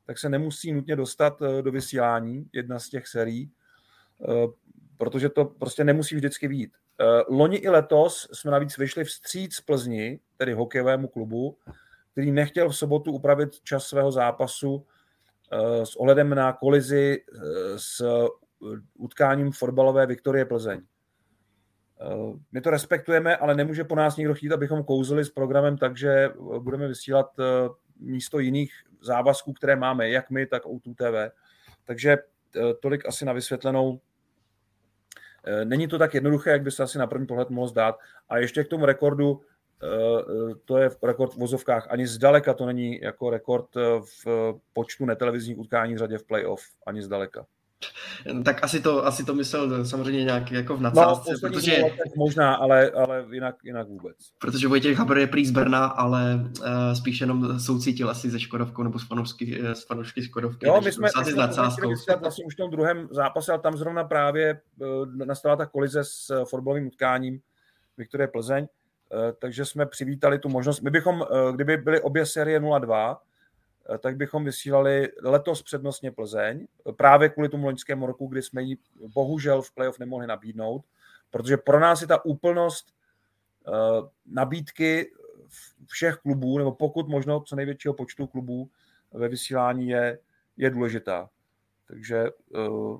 tak se nemusí nutně dostat do vysílání jedna z těch sérií, protože to prostě nemusí vždycky být. Loni i letos jsme navíc vyšli vstříc Plzni, tedy hokejovému klubu, který nechtěl v sobotu upravit čas svého zápasu eh, s ohledem na kolizi eh, s eh, utkáním fotbalové Viktorie Plzeň. My to respektujeme, ale nemůže po nás někdo chtít, abychom kouzli s programem tak, že budeme vysílat místo jiných závazků, které máme, jak my, tak O2 TV. Takže tolik asi na vysvětlenou. Není to tak jednoduché, jak by se asi na první pohled mohlo zdát. A ještě k tomu rekordu Eh, to je rekord v vozovkách. Ani zdaleka to není jako rekord eh, v počtu netelevizních utkání v řadě v playoff. Ani zdaleka. Tak asi to, asi to myslel samozřejmě nějak jako v nadsázce, no, protože... Možná, ale, ale jinak, jinak vůbec. Protože Vojtěch Haber je prý z Brna, ale uh, spíš jenom soucítil asi ze Škodovkou nebo s fanoušky, s fanoušky Škodovky. Jo, my jsme, my jsme vlastně už v tom druhém zápase, ale tam zrovna právě uh, nastala ta kolize s fotbalovým utkáním Viktorie Plzeň Eh, takže jsme přivítali tu možnost. My bychom, eh, kdyby byly obě série 0-2, eh, tak bychom vysílali letos přednostně Plzeň, právě kvůli tomu loňskému roku, kdy jsme ji bohužel v playoff nemohli nabídnout, protože pro nás je ta úplnost nabídky všech klubů, nebo pokud možno co největšího počtu klubů ve vysílání je, je důležitá. Takže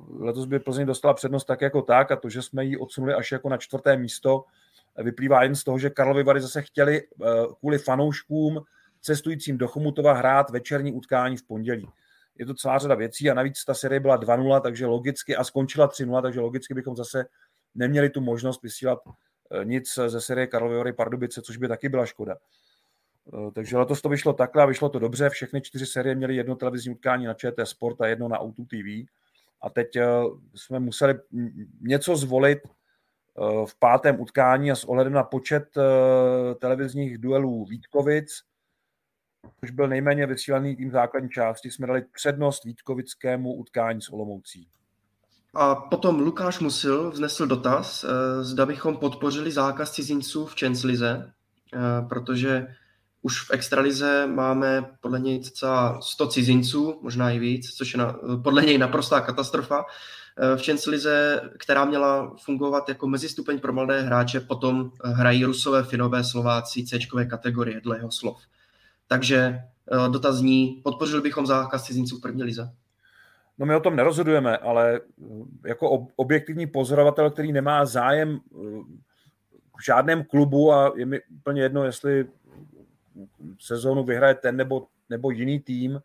letos by Plzeň dostala přednost tak jako tak a to, že jsme ji odsunuli až jako na čtvrté místo, vyplývá jen z toho, že Karlovy Vary zase chtěli eh, kvůli fanouškům cestujícím do Chomutova hrát večerní utkání v pondělí. Je to celá řada věcí a navíc ta série byla 2-0, takže logicky a skončila 3-0, takže logicky bychom zase neměli tu možnost vysílat eh, nic ze série Karlovy Vary Pardubice, což by taky byla škoda. Eh, takže letos to vyšlo takhle a vyšlo to dobře. Všechny čtyři série měly jedno televizní utkání na ČT Sport a jedno na Auto TV. A teď jsme museli něco zvolit, v pátém utkání a s ohledem na počet eh, televizních duelů Vítkovic, což byl nejméně vysílaný tým základní části, jsme dali přednost Vítkovickému utkání s Olomoucí. A potom Lukáš Musil vznesl dotaz, eh, zda bychom podpořili zákaz cizinců v Čenslize, eh, protože už v extralize máme podle něj cca 100 cizinců, možná i víc, což je na, podle něj naprostá katastrofa. Eh, v Champions která měla fungovat jako mezistupeň pro mladé hráče, potom hrají Rusové, Finové, Slováci, C kategorie, dle jeho slov. Takže eh, dotazní, podpořili bychom zákaz cizinců v první lize? No my o tom nerozhodujeme, ale jako objektivní pozorovatel, který nemá zájem v žádném klubu a je mi úplně jedno, jestli sezónu vyhraje ten nebo, nebo jiný tým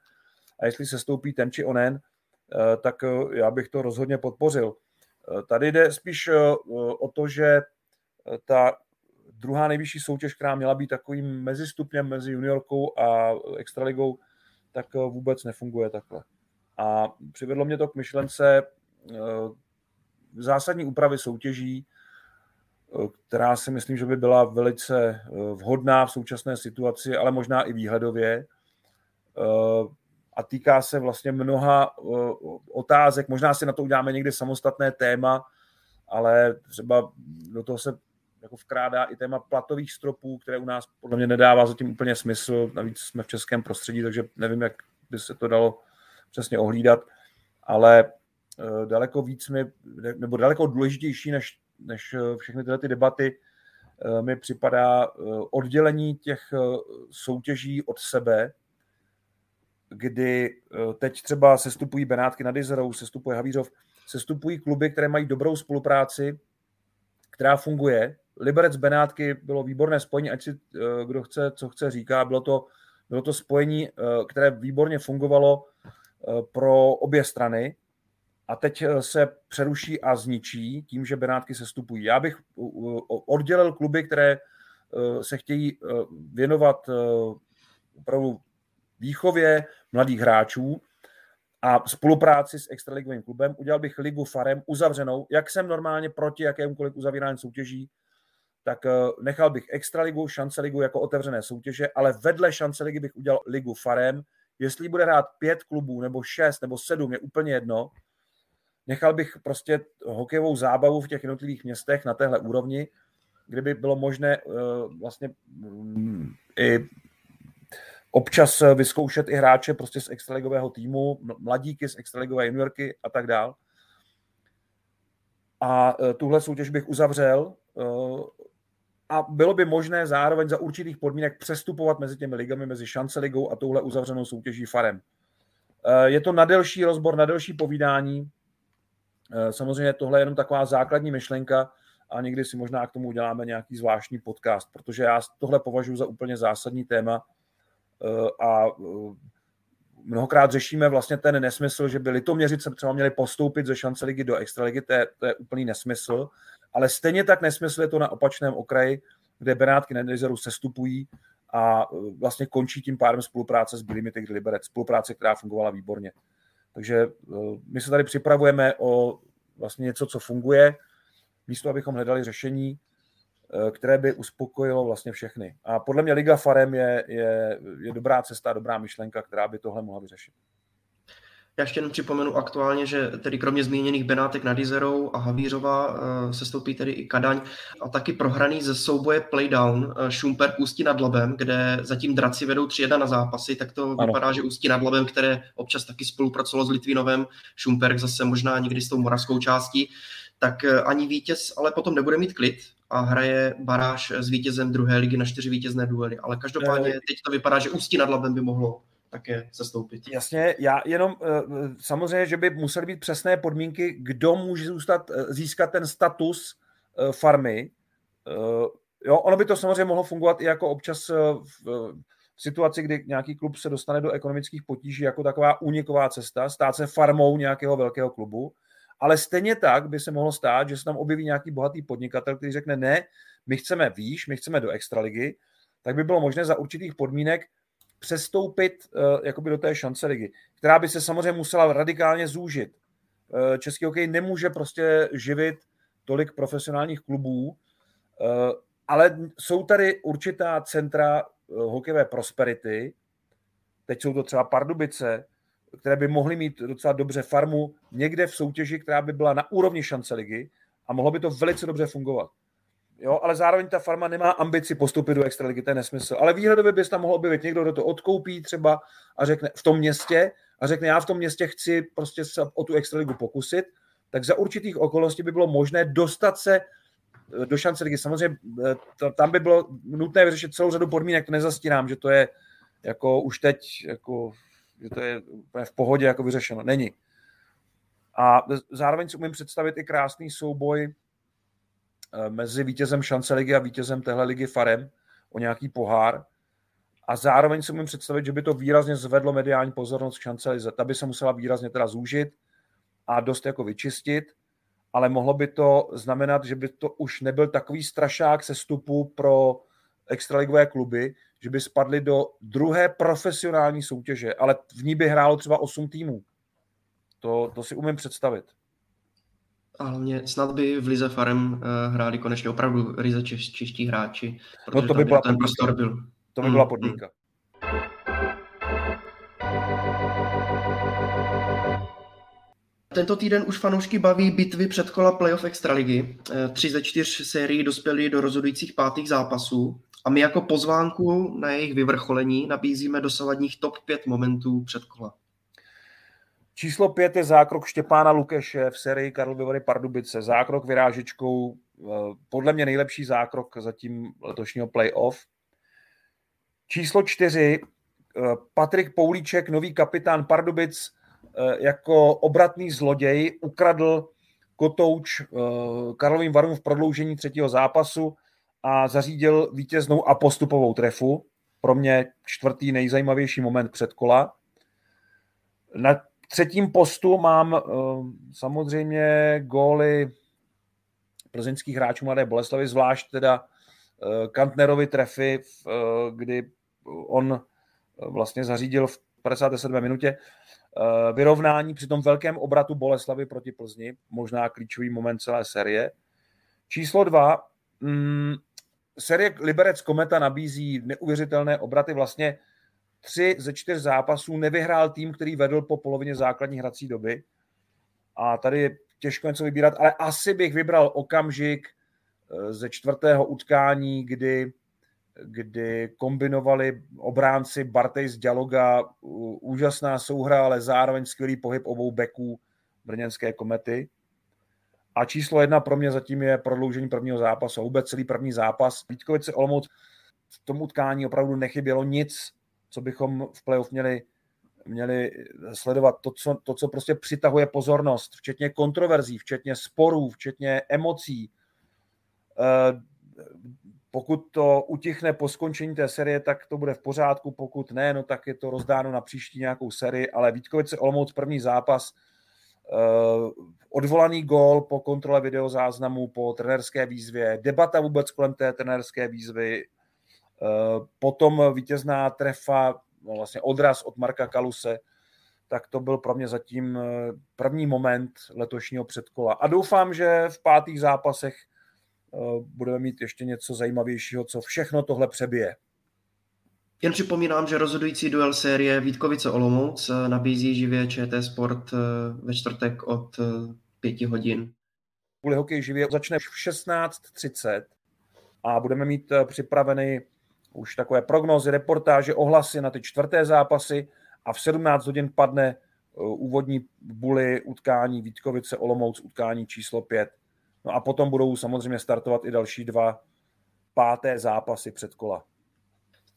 a jestli se stoupí ten či onen, Eh, tak eh, já bych to rozhodně podpořil. Eh, tady jde spíš o to, že ta druhá nejvyšší soutěž, která měla být takovým mezistupněm mezi juniorkou a extraligou, tak vůbec nefunguje takhle. A přivedlo mě to k myšlence zásadní úpravy soutěží, která si myslím, že by byla velice vhodná v současné situaci, ale možná i výhledově. A týká se vlastně mnoha otázek. Možná si na to uděláme někdy samostatné téma, ale třeba do toho se jako vkrádá i téma platových stropů, které u nás podle mě nedává zatím úplně smysl. Navíc jsme v českém prostředí, takže nevím, jak by se to dalo přesně ohlídat, ale eh, daleko víc mi, nebo daleko důležitější než, než eh, všechny tyhle ty debaty, eh, mi připadá oddělení těch soutěží od sebe, kdy teď třeba sestupují Benátky nad Izerou, sestupuje Havířov, sestupují kluby, které mají dobrou spolupráci, která funguje. Liberec Benátky bylo výborné spojení, ať si kdo chce, co chce říká, bylo to, bylo to spojení, které výborně fungovalo Eh, pro obě strany a teď eh, se přeruší a zničí tím, že Benátky se stupují. Já bych oddělil kluby, které eh, se chtějí věnovat opravdu výchově mladých hráčů a spolupráci s extraligovým klubem. Udělal bych ligu farem uzavřenou, jak jsem normálně proti jakémukoliv uzavírání soutěží, tak nechal bych extraligu, šance ligu jako otevřené soutěže, ale vedle šance ligy bych udělal ligu farem, Jestli bude hrát pět klubů, nebo šest, nebo sedm, je úplně jedno. Nechal bych prostě hokejovou zábavu v těch jednotlivých městech na téhle úrovni, kdyby bylo možné uh, vlastně um, i občas vyzkoušet i hráče prostě z extraligového týmu, mladíky z extraligové juniorky a tak dál. A uh, tuhle soutěž bych uzavřel. A bylo by možné zároveň za určitých podmínek přestupovat mezi těmi ligami, mezi šance ligou a touhle uzavřenou soutěží farem. Eh, je to na delší rozbor, na delší povídání. Eh, samozřejmě tohle je jenom taková základní myšlenka a někdy si možná k tomu uděláme nějaký zvláštní podcast, protože já tohle považuji za úplně zásadní téma eh, a mnohokrát řešíme vlastně ten nesmysl, že by Litoměřice třeba měli postoupit ze šance ligy do extraligy, to je, to je úplný nesmysl ale stejně tak nesmysl je to na opačném okraji, kde Benátky na Nezeru sestupují a e, vlastně končí tím pádem spolupráce s Bílými Tygry Liberec, spolupráce, která fungovala výborně. Takže e, my se tady připravujeme o vlastně něco, co funguje, místo abychom hledali řešení, e, které by uspokojilo vlastně všechny. A podle mě Liga Farem je, je, je dobrá cesta, dobrá myšlenka, která by tohle mohla vyřešit. Já ještě jenom připomenu aktuálně, že tedy kromě zmíněných Benátek nad Jizerou a Havířova eh, se stoupí tedy i Kadaň a taky prohraný ze souboje Playdown eh, Šumperk Ústí nad Labem, kde zatím draci vedou 3-1 na zápasy, tak to ano. vypadá, že Ústí nad Labem, které občas taky spolupracovalo s Litvinovem, Šumperk zase možná někdy s tou moravskou částí, tak eh, ani vítěz ale potom nebude mít klid a hraje baráž s vítězem druhé ligy na čtyři vítězné duely. Ale každopádně teď to vypadá, že Ústí nad Labem by mohlo také sestoupit. Jasně, já jenom eh, samozřejmě, že by musely být přesné podmínky, kdo může zůstat, eh, získat ten status eh, farmy. Jo, ono by to samozřejmě mohlo fungovat i jako občas v, v situaci, kdy nějaký klub se dostane do ekonomických potíží jako taková úniková cesta, stát se farmou nějakého velkého klubu, ale stejně tak by se mohlo stát, že se tam objeví nějaký bohatý podnikatel, který řekne ne, my chceme výš, my chceme do extraligy, tak by bylo možné za určitých podmínek přestoupit uh, jakoby do té šance ligy, která by se samozřejmě musela radikálně zúžit. Uh, český hokej nemůže prostě živit tolik profesionálních klubů, uh, ale jsou tady určitá centra uh, hokejové prosperity, teď jsou to třeba Pardubice, které by mohly mít docela dobře farmu někde v soutěži, která by byla na úrovni šance ligy a mohlo by to velice dobře fungovat. Jo, ale zároveň ta farma nemá ambici postupit do extraligy, to je nesmysl. Ale výhledově bys tam mohl objevit někdo, kdo to odkoupí třeba a řekne v tom městě a řekne, já v tom městě chci prostě se o tu extraligu pokusit, tak za určitých okolností by bylo možné dostat se eh, do šance ligy. Samozřejmě eh, tam by bylo nutné vyřešit celou řadu podmínek, to nezastírám, že to je jako už teď, jako, že to je v pohodě jako vyřešeno. Není. A zároveň si umím představit i krásný souboj mezi vítězem šance ligy a vítězem téhle ligy Farem o nějaký pohár. A zároveň si můžu představit, že by to výrazně zvedlo mediální pozornost šance lize. Ta by se musela výrazně teda zúžit a dost jako vyčistit, ale mohlo by to znamenat, že by to už nebyl takový strašák sestupu pro extraligové kluby, že by spadly do druhé profesionální soutěže, ale v ní by hrálo třeba 8 týmů. To, to si umím představit. A hlavně snad by v Lize Farem uh, hráli konečně opravdu ryze češ, čeští hráči. No to by byla ten prostor byl. To by byla mm, podmínka. Mm. Tento týden už fanoušky baví bitvy před kola playoff Extraligy. Eh, tři ze čtyř sérií dospěly do rozhodujících pátých zápasů a my jako pozvánku na jejich vyvrcholení nabízíme dosavadních top 5 momentů před kola. Číslo pět je zákrok Štěpána Lukeše v sérii Karlovy Pardubice. Zákrok vyrážečkou, eh, podle mě nejlepší zákrok zatím letošního playoff. Číslo čtyři, eh, Patrik Poulíček, nový kapitán Pardubic, eh, jako obratný zloděj ukradl kotouč Karlovým Varům v prodloužení třetího zápasu a zařídil vítěznou a postupovou trefu. Pro mě čtvrtý nejzajímavější moment před kola. Na třetím postu mám uh, samozřejmě góly plzeňských hráčů Mladé Boleslavy, zvlášť teda uh, Kantnerovi trefy, uh, kdy on vlastně zařídil v 57. minutě vyrovnání při tom velkém obratu Boleslavy proti Plzni, možná klíčový moment celé série. Číslo dva, mm, série Liberec Kometa nabízí neuvěřitelné obraty, vlastně tři ze čtyř zápasů nevyhrál tým, který vedl po polovině základní hrací doby. A tady je těžko něco vybírat, ale asi bych vybral okamžik eh, ze čtvrtého utkání, kdy, kdy kombinovali obránci Bartej z Dialoga, úžasná souhra, ale zároveň skvělý pohyb obou beků brněnské komety. A číslo jedna pro mě zatím je prodloužení prvního zápasu vůbec celý první zápas. Vítkovice Olomouc v tom utkání opravdu nechybělo nic, co bychom v playoff měli, měli sledovat. To co, to, co prostě přitahuje pozornost, včetně kontroverzí, včetně sporů, včetně emocí. Eh, pokud to utichne po skončení té série, tak to bude v pořádku, pokud ne, no tak je to rozdáno na příští nějakou sérii, ale Vítkovice Olomouc první zápas, eh, odvolaný gól po kontrole videozáznamu, po trenerské výzvě, debata vůbec kolem té trenerské výzvy, potom vítězná trefa, no vlastně odraz od Marka Kaluse, tak to byl pro mě zatím eh, první moment letošního předkola. A doufám, že v pátých zápasech eh, budeme mít ještě něco zajímavějšího, co všechno tohle přebije. Jen připomínám, že rozhodující duel série Vítkovice Olomouc nabízí živě ČT Sport ve čtvrtek od 5 hodin. Kvůli hokej živě začne v 16.30 a budeme mít připraveny už takové prognózy, reportáže, ohlasy na ty čtvrté zápasy a v 17 hodin padne uh, úvodní buly utkání Vítkovice Olomouc, utkání číslo 5. No a potom budou samozřejmě startovat i další dva páté zápasy před kola.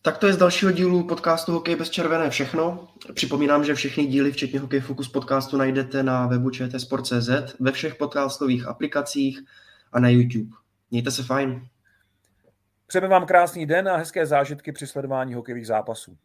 Tak to je z dalšího dílu podcastu Hokej bez červené všechno. Připomínám, že všechny díly, včetně Hokej Focus podcastu, najdete na webu čtsport.cz, ve všech podcastových aplikacích a na YouTube. Mějte se fajn. Přejeme vám krásný den a hezké zážitky při sledování hokejových zápasů.